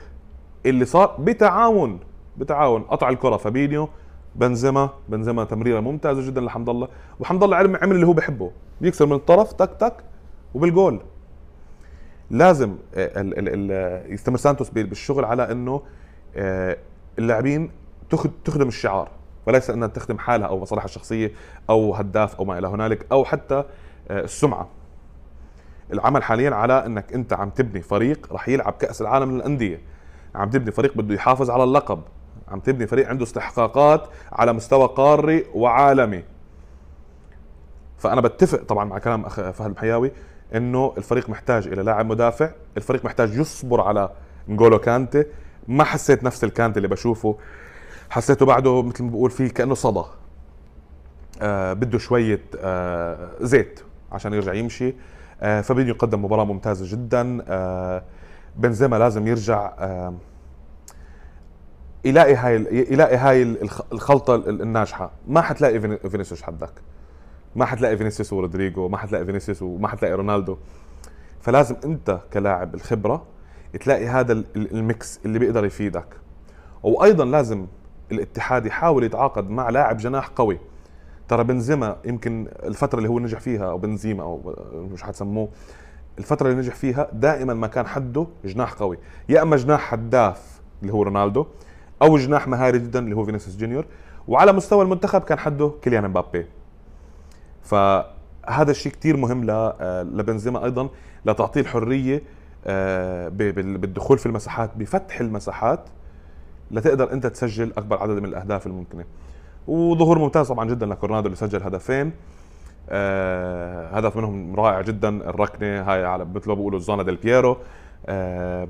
اللي صار بتعاون بتعاون. قطع الكرة فابينيو بنزيما. بنزيما تمريرة ممتازة جدا لحمد الله. وحمد الله عمل اللي هو بحبه بيكسر من الطرف تك تك وبالجول. لازم آه، يستمر سانتوس بالشغل على إنه آه، اللاعبين تخدم الشعار. وليس انها تخدم حالها أو مصالحها الشخصية أو هداف أو ما إلى هنالك أو حتى آه، السمعة. العمل حاليا على إنك أنت عم تبني فريق راح يلعب كأس العالم للأندية. عم تبني فريق بده يحافظ على اللقب. عم تبني فريق عنده استحقاقات على مستوى قاري وعالمي. فأنا بتفق طبعا مع كلام أخ فهد الحياوي إنه الفريق محتاج إلى لاعب مدافع. الفريق محتاج يصبر على نجولو كانتي. ما حسيت نفس الكانتي اللي بشوفه. حسيته بعده مثل ما بقول فيه كأنه صدى. آه بده شوية آه زيت عشان يرجع يمشي. آه فبين يقدم مباراة ممتازة جدا. آه بنزيما لازم يرجع آه يلاقي هاي يلاقي هاي الخلطة الناجحة. ما حتلاقي فينيسيوس حدك ما حتلاقي فينيسيوس ورودريجو ما حتلاقي فينيسيوس وما حتلاقي رونالدو. فلازم أنت كلاعب الخبرة تلاقي هذا ال mix اللي بيقدر يفيدك. وأيضا لازم الاتحاد يحاول يتعاقد مع لاعب جناح قوي. ترى بنزيما يمكن الفترة اللي هو نجح فيها أو بنزيما أو مش حتسموه الفترة اللي نجح فيها دائما ما كان حده جناح قوي. يا أما جناح هداف اللي هو رونالدو أو جناح مهاري جدا اللي هو فينيسيوس جونيور وعلى مستوى المنتخب كان حده كيليان مبابي فهذا الشيء كتير مهم آه، لبنزيما أيضا لتعطيه الحريه آه، بالدخول في المساحات بفتح المساحات لتقدر أنت تسجل أكبر عدد من الأهداف الممكنة. وظهور ممتاز طبعا جدا لكورنادو اللي سجل هدفين. آه هدف منهم رائع جدا الركنة هاي على مثل ما بيقولوا الزونا ديل بييرو. آه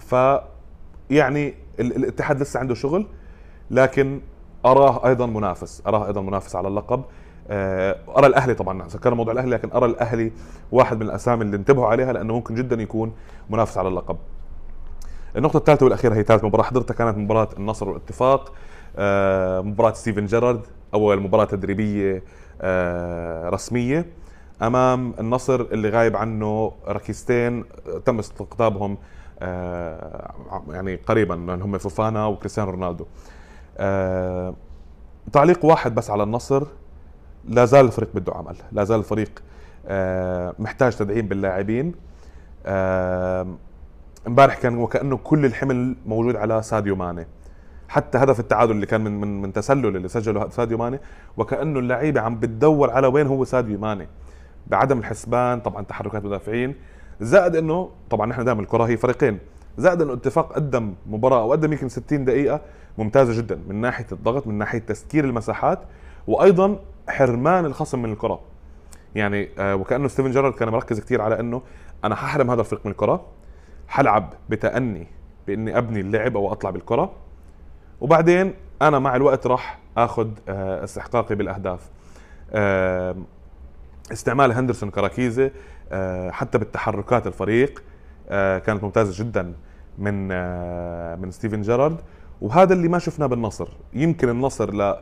ف يعني الاتحاد لسه عنده شغل لكن أراه أيضا منافس أراه أيضا منافس على اللقب. آه، أرى الأهلي طبعا سكرنا موضوع الأهلي لكن أرى الأهلي واحد من الأسامي اللي انتبهوا عليها لأنه ممكن جدا يكون منافس على اللقب. النقطة الثالثة والأخيرة هي ثالث مباراة. حضرتها كانت مباراة النصر والاتفاق. آه، مباراة ستيفن جيرارد أول مباراة تدريبية آه، رسمية. أمام النصر اللي غايب عنه ركيزتين تم استقطابهم يعني قريبا هم فوفانا وكريستيانو رونالدو. تعليق واحد بس على النصر لا زال الفريق بده عمل لا زال الفريق آه، محتاج تدعيم باللاعبين. آه، امبارح كان وكأنه كل الحمل موجود على ساديو ماني. حتى هدف التعادل اللي كان من من من تسلل اللي سجله ساديو ماني وكأنه اللعيبة عم بتدور على وين هو ساديو ماني. بعدم الحسبان طبعا تحركات مدافعين. زائد إنه طبعا نحن دائما الكرة هي فريقين. زائد إنه اتفاق قدم مباراة أو قدم يمكن 60 دقيقة ممتازة جدا من ناحية الضغط من ناحية تسكير المساحات وأيضا حرمان الخصم من الكرة. يعني آه وكأنه ستيفن جيرارد كان مركز كثير على إنه أنا ححرم هذا الفريق من الكرة حلعب بتأني بإني أبني اللعب أو أطلع بالكرة. وبعدين أنا مع الوقت راح آخذ آه استحقاقي بالأهداف. آه استعمال هندرسون كراكيزه آه حتى بالتحركات الفريق كانت ممتازة جدا من من ستيفن جيرارد. وهذا اللي ما شفناه بالنصر. يمكن النصر ل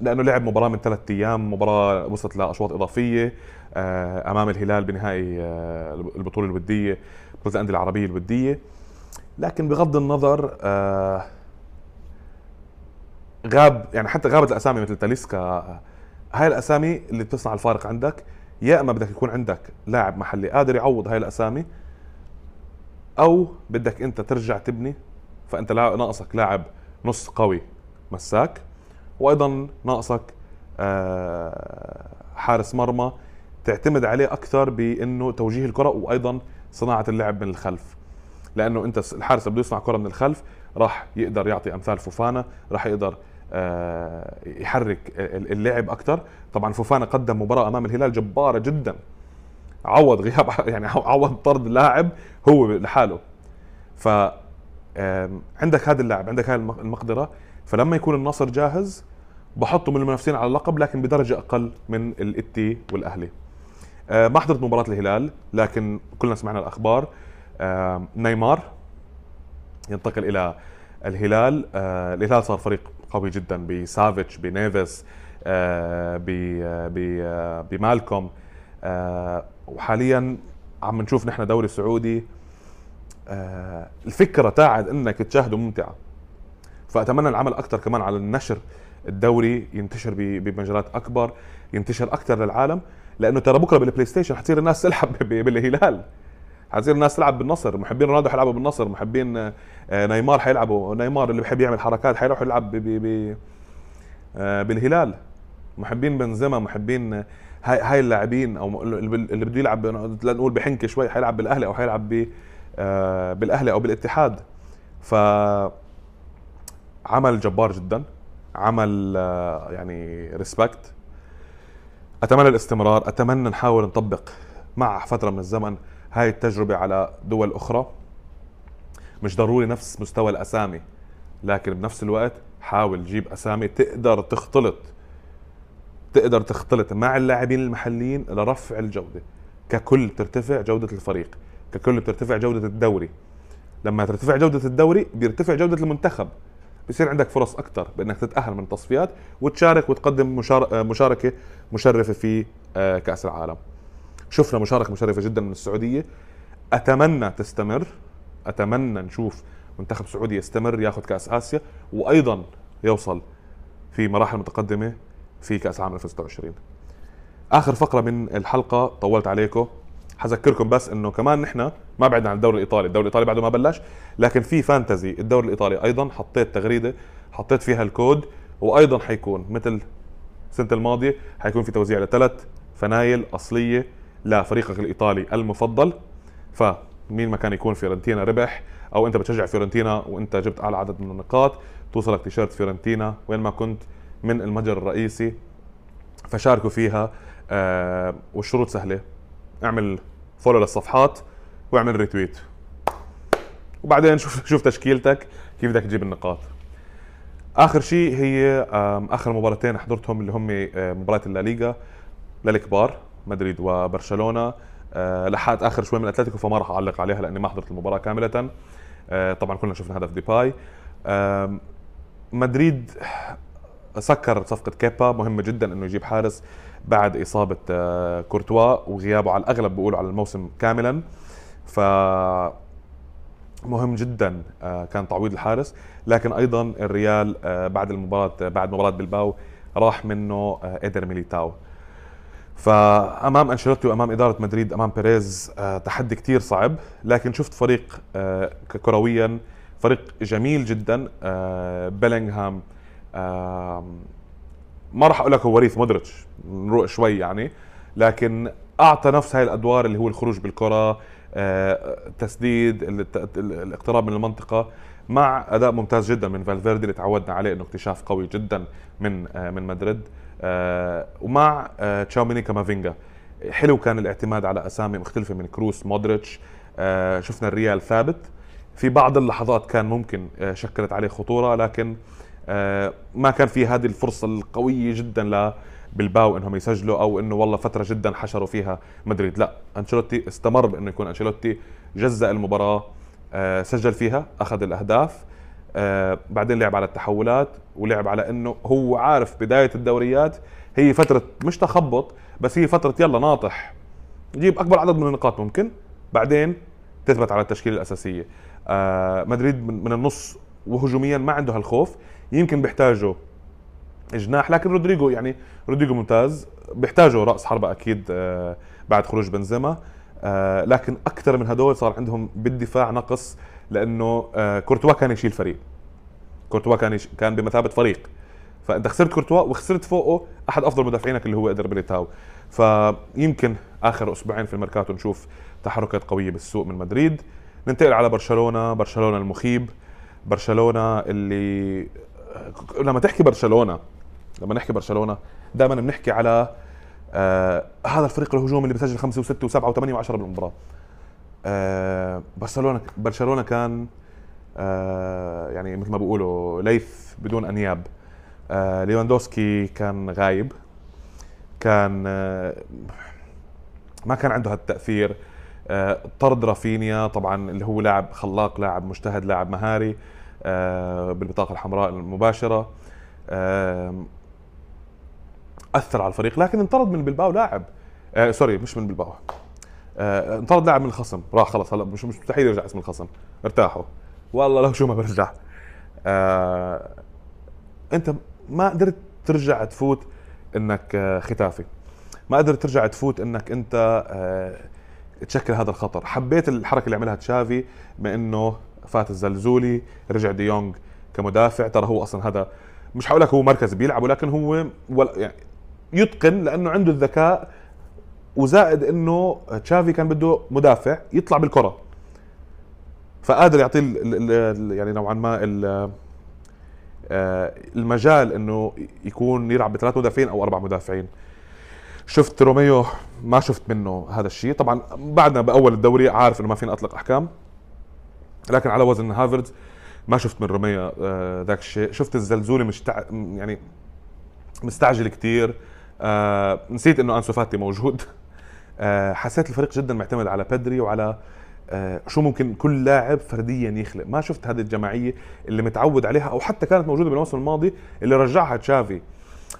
لأنه لعب مباراة من ثلاث أيام مباراة وصلت لأشواط إضافية أمام الهلال بنهائي البطولة الودية بطولة الأندية العربية الودية. لكن بغض النظر غاب يعني حتى غابت الأسامي مثل تاليسكا. هاي الأسامي اللي بتصنع الفارق عندك يا إما بدك يكون عندك لاعب محلي قادر يعوض هاي الأسامي أو بدك أنت ترجع تبني فأنت ناقصك لاعب نص قوي مساك وأيضا ناقصك آه، حارس مرمى تعتمد عليه أكثر بأنه توجيه الكرة وأيضا صناعة اللعب من الخلف. لأنه أنت الحارس بده يصنع كرة من الخلف راح يقدر يعطي أمثال فوفانا راح يقدر يحرك اللعب أكثر طبعا فوفانا قدم مباراة أمام الهلال جبارة جدا. عوض غياب يعني عوض طرد لاعب هو لحاله. ف عندك هذا اللاعب عندك هاي المقدرة. فلما يكون النصر جاهز بحطه من المنافسين على اللقب لكن بدرجة أقل من الإتي والأهلي. آه ما حضرت مباراة الهلال لكن كلنا سمعنا الأخبار. آه نيمار ينتقل إلى الهلال. آه الهلال صار فريق قوي جدا بسافيتش بنيفيز آه بمالكوم آه وحاليا عم نشوف نحن دوري سعودي. آه الفكرة تاعت إنك تشاهده ممتعة. فأتمنى العمل أكثر كمان على النشر الدوري ينتشر بمجالات أكبر ينتشر أكثر للعالم. لأنه ترى بكرة بالبلاي ستيشن حتصير الناس تلعب بالهلال. حتصير الناس تلعب بالنصر محبين رونالدو حيلعبوا بالنصر محبين آه، نيمار حيلعبوا. نيمار اللي بحب يعمل حركات حيروح يلعب ب آه، بالهلال. محبين بنزيما محبين هاي هاي اللاعبين أو اللي بده يلعب لنقول بحنكة شوي حيلعب بالأهلي أو حيلعب ب آه، بالأهلي أو بالاتحاد. ف عمل جبار جدا. عمل آه، يعني respect أتمنى الاستمرار. أتمنى نحاول نطبق مع فترة من الزمن هاي التجربة على دول أخرى. مش ضروري نفس مستوى الأسامي لكن بنفس الوقت حاول تجيب أسامي تقدر تختلط تقدر تختلط مع اللاعبين المحليين لرفع الجودة. ككل ترتفع جودة الفريق ككل بترتفع جودة الدوري. لما ترتفع جودة الدوري بيرتفع جودة المنتخب. بصير عندك فرص أكثر بإنك تتأهل من التصفيات وتشارك وتقدم مشاركة مشرفة في آه، كأس العالم. شفنا مشاركة مشرفة جدا من السعودية. أتمنى تستمر. أتمنى نشوف منتخب سعودي يستمر ياخذ كأس آسيا وأيضا يوصل في مراحل متقدمة في كأس العالم 2026 آخر فقرة من الحلقة طولت عليكم. حذكركم بس إنه كمان نحن ما بعدنا عن الدوري الإيطالي، الدوري الإيطالي بعده ما بلش، لكن في فانتزي. الدوري الإيطالي أيضا حطيت تغريدة حطيت فيها الكود وأيضا حيكون مثل السنة الماضية حيكون في توزيع لثلاث فنايل أصلية لفريقك الإيطالي المفضل. فمين ما كان يكون فيورنتينا ربح أو أنت بتشجع فيورنتينا وأنت جبت أعلى عدد من النقاط توصلك تيشيرت فيورنتينا وين ما كنت من المتجر الرئيسي. فشاركوا فيها آه والشروط سهلة. اعمل follow للصفحات واعمل retweet وبعدين شوف شوف تشكيلتك كيف بدك تجيب النقاط. آخر شيء هي آخر مباراتين حضرتهم اللي هم آه، مباراة الليغا للكبار مدريد وبرشلونة. لحقت آخر شوي من أتلتيكو فما راح أعلق عليها لأني ما حضرت المباراة كاملة. آه، طبعا كلنا شفنا هدف ديباي. مدريد سكر صفقة كيبا. مهمة جدا إنه يجيب حارس بعد إصابة كورتوا وغيابه على الأغلب بيقولوا على الموسم كاملا. ف مهم جدا آه، كان تعويض الحارس. لكن أيضا الريال آه، بعد المباراة بعد مباراة بلباو راح منه إيدر آه، ميليتاو. فأمام أنشيلوتي وأمام إدارة مدريد أمام بيريز تحدي كثير صعب لكن شفت فريق كرويا فريق جميل جدا بيلينغهام ما راح أقول لك هو وريث مودريتش نروق شوي يعني لكن أعطى نفس هاي الأدوار اللي هو الخروج بالكرة تسديد الاقتراب من المنطقة مع أداء ممتاز جدا من فالفيردي اللي تعودنا عليه إنه اكتشاف قوي جدا من آه، من مدريد. آه، ومع آه، تشاوميني كامافينجا. حلو كان الاعتماد على أسامي مختلفة من كروس مودريتش شفنا الريال ثابت. في بعض اللحظات كان ممكن شكلت عليه خطورة لكن ما كان في هذه الفرصة القوية جدا بلباو إنهم يسجلوا أو إنه والله فترة جدا حشروا فيها مدريد. لا أنشيلوتي استمر بإنه يكون أنشيلوتي جزأ المباراة آه، سجل فيها أخذ الأهداف. آه، بعدين لعب على التحولات ولعب على إنه هو عارف بداية الدوريات هي فترة مش تخبط بس هي فترة يلا ناطح. جيب أكبر عدد من النقاط ممكن بعدين تثبت على التشكيلة الأساسية. آه، مدريد من النص وهجوميا ما عنده هالخوف يمكن بيحتاجوا جناح لكن رودريجو يعني رودريجو ممتاز بيحتاجوا رأس حربة أكيد آه، بعد خروج بنزيما. آه، لكن أكثر من هدول صار عندهم بالدفاع نقص. لأنه آه، كورتوا كان يشيل فريق. كورتوا كان يش... كان بمثابة فريق. فأنت خسرت كورتوا وخسرت فوقه أحد أفضل مدافعينك اللي هو إيدر ميليتاو فيمكن آخر أسبوعين في الميركاتو نشوف تحركات قوية بالسوق من مدريد. ننتقل على برشلونة برشلونة المخيب برشلونة اللي لما تحكي برشلونة لما نحكي برشلونة دائما بنحكي على آه هذا الفريق الهجومي اللي بيسجل خمسة وستة وسبعة وثمانية وعشرة بالمباراة. آه برشلونه برشلونة كان آه يعني مثل ما بيقولوا ليث بدون أنياب. آه ليواندوسكي كان غايب. كان آه ما كان عنده هالتأثير. طرد رافينيا طبعا اللي هو لاعب خلاق لاعب مجتهد لاعب مهاري بالبطاقة الحمراء المباشرة. أثر على الفريق لكن انطرد من بلباو لاعب. سوري مش من بلباو. آه انطرد لاعب من الخصم. راح خلص هلا مش مستحيل يرجع اسم الخصم. ارتاحوا. والله لو شو ما برجع. آه انت ما قدرت ترجع تفوت انك آه ختافي. ما قدرت ترجع تفوت انك انت آه تشكل هذا الخطر. حبيت الحركة اللي عملها تشافي بأنه فات الزلزولي رجع ديونج كمدافع. ترى هو أصلا هذا مش حقول لك هو مركز بيلعب ولكن هو يعني يتقن لأنه عنده الذكاء وزائد إنه تشافي كان بده مدافع يطلع بالكرة. فقادر يعطيه يعني نوعا ما آه، المجال إنه يكون يلعب بثلاث مدافعين أو أربع مدافعين. شفت روميو ما شفت منه هذا الشيء. طبعا بعدنا بأول الدوري عارف إنه ما فينا أطلق أحكام. لكن على وزن هافرز ما شفت من روميو آه، ذاك الشيء. شفت الزلزولي مشتع يعني مستعجل كثير آه نسيت إنه أنسو فاتي موجود. حسيت الفريق جدا معتمد على بدري وعلى آه شو ممكن كل لاعب فرديا يخلق. ما شفت هذه الجماعيه اللي متعود عليها أو حتى كانت موجودة بالموسم الماضي اللي رجعها تشافي.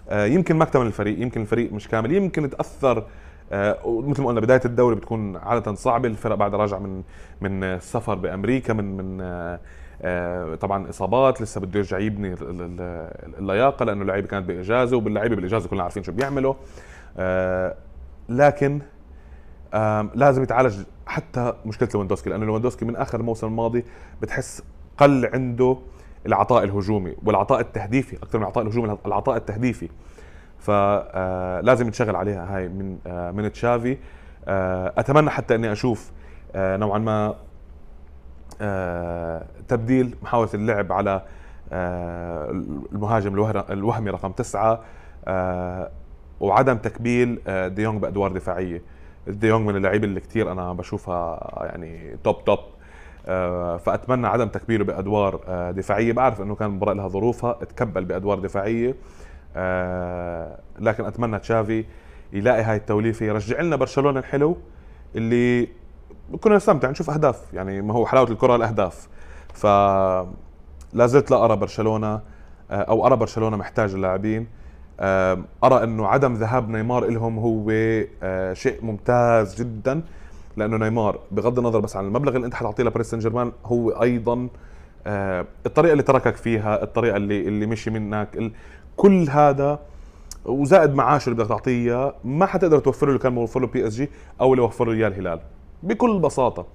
آه يمكن ما اكتمل الفريق يمكن الفريق مش كامل يمكن تأثر آه مثل ما قلنا بداية الدوري بتكون عادة صعبة. الفرق بعد راجعة من من السفر بأمريكا من من آه آه، طبعا إصابات لسه بده يرجع يبني اللياقة لأنه اللعيبة كانت بإجازة وباللعيبة بالإجازة كلنا عارفين شو بيعملوا. آه، لكن لازم يتعالج حتى مشكلة لويندوسكي لأنه لويندوسكي من آخر الموسم الماضي بتحس قل عنده العطاء الهجومي والعطاء التهديفي أكثر من العطاء الهجومي العطاء التهديفي. فلازم نشتغل عليها هاي من من تشافي. أتمنى حتى إني أشوف نوعا ما تبديل محاولة اللعب على المهاجم الوهمي رقم تسعة وعدم تكبيل ديونج بأدوار دفاعية. ديونج من اللعيبة اللي كثير أنا بشوفها يعني top top آه، فأتمنى عدم تكبيره بأدوار آه، دفاعية. بعرف إنه كان المباراه لها ظروفها تكبل بأدوار دفاعية. آه، لكن أتمنى تشافي يلاقي هاي التوليفة. يرجع لنا برشلونة الحلو اللي كنا نستمتع نشوف أهداف. يعني ما هو حلاوة الكرة الأهداف. ف لا زلت لا أرى برشلونة أو أرى برشلونة محتاج اللاعبين. أرى أنه عدم ذهاب نيمار لهم هو شيء ممتاز جدا لأنه نيمار بغض النظر بس عن المبلغ اللي أنت حتعطيه لباريس سان جيرمان هو أيضا آه، الطريقة اللي تركك فيها الطريقة اللي اللي مشي منك كل هذا وزائد معاشه اللي بدك تعطيه ما حتقدر توفر له كان موفر له بي اس جي أو اللي وفر له اياه الهلال بكل بساطة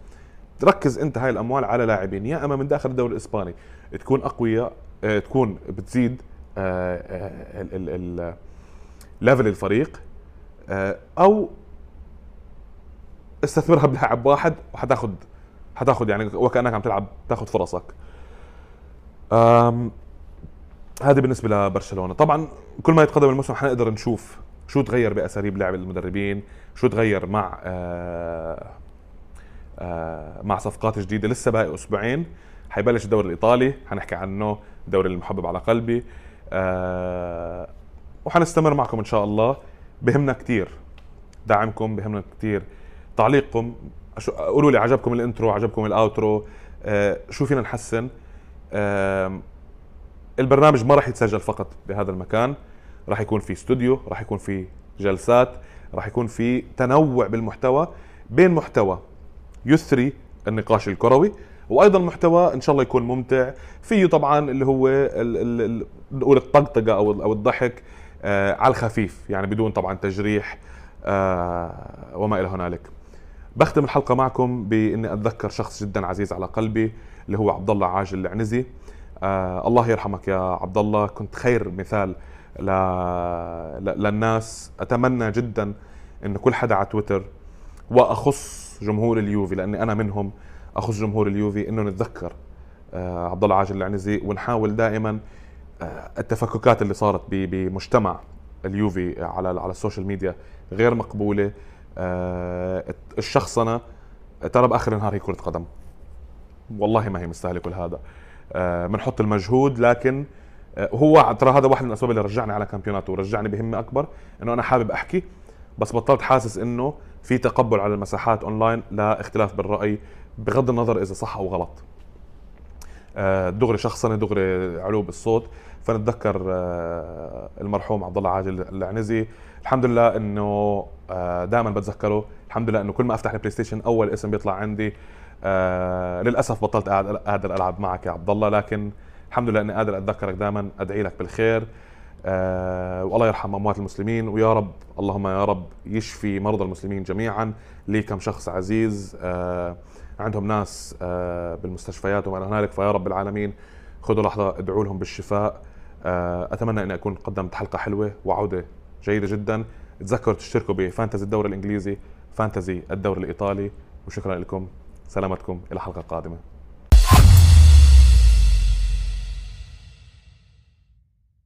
تركز أنت هاي الأموال على لاعبين يا إما من داخل الدوري الإسباني تكون أقوياء آه، تكون بتزيد ليفل الفريق أو استثمرها بلاعب واحد وحتاخذ حتاخذ يعني وكأنك عم تلعب تاخذ فرصك. هذه بالنسبة لبرشلونة. طبعا كل ما يتقدم الموسم حنقدر نشوف شو تغير بأساليب لعب المدربين شو تغير مع آه آه مع صفقات جديدة. لسه باقي أسبوعين حيبلش الدوري الإيطالي حنحكي عنه الدوري المحبب على قلبي. آه وحنستمر معكم إن شاء الله بهمنا كثير دعمكم بهمنا كثير تعليقكم قولوا لي عجبكم ال intro عجبكم ال outro آه شو فينا نحسن؟ آه البرنامج ما راح يتسجل فقط بهذا المكان راح يكون في استوديو راح يكون في جلسات راح يكون في تنوع بالمحتوى. بين محتوى يثري النقاش الكروي وأيضا محتوى إن شاء الله يكون ممتع. فيه طبعا اللي هو نقول الطقطقة أو أو الضحك آه على الخفيف يعني بدون طبعا تجريح آه وما إلى هنالك. بختم الحلقة معكم بإني أتذكر شخص جدا عزيز على قلبي اللي هو عبد الله عاجل العنزي. آه الله يرحمك يا عبد الله. كنت خير مثال ل... ل... للناس. أتمنى جدا إن كل حدا على تويتر وأخص جمهور اليوفي لأني أنا منهم اخص جمهور اليوفي إنه نتذكر آه عبد الله عاجل العنزي ونحاول دائما آه التفككات اللي صارت بمجتمع اليوفي على على ال social media غير مقبولة. آه، الشخصنة ترى بآخر النهار هي كرة قدم. والله ما هي مستاهلة كل هذا. بنحط المجهود لكن هو ترى هذا واحد من الأسباب اللي رجعني على كامبيوناتو ورجعني بهمة أكبر إنه أنا حابب أحكي بس بطلت حاسس إنه في تقبل على المساحات اونلاين لا اختلاف بالرأي بغض النظر إذا صح أو غلط. دغري شخصنه دغري علو بالصوت. فنتذكر المرحوم عبد الله عاجل العنزي. الحمد لله إنه آه، دائما بتذكره. الحمد لله إنه كل ما أفتح البلاي ستيشن أول اسم بيطلع عندي. آه للأسف بطلت قادر ألعب معك يا عبد الله لكن الحمد لله إني قادر أتذكرك دائما. أدعي لك بالخير. آه والله يرحم أموات المسلمين. ويا رب اللهم يا رب يشفي مرضى المسلمين جميعا. لي كم شخص عزيز آه عندهم ناس آه بالمستشفيات وما هنالك. فيا رب العالمين خذوا لحظة ادعوا لهم بالشفاء. أتمنى اني أكون قدمت حلقة حلوة وعودة جيدة جدا. تذكروا تشتركوا بفانتزي الدوري الإنجليزي فانتزي الدوري الإيطالي. وشكرا لكم. سلامتكم. إلى حلقة قادمة.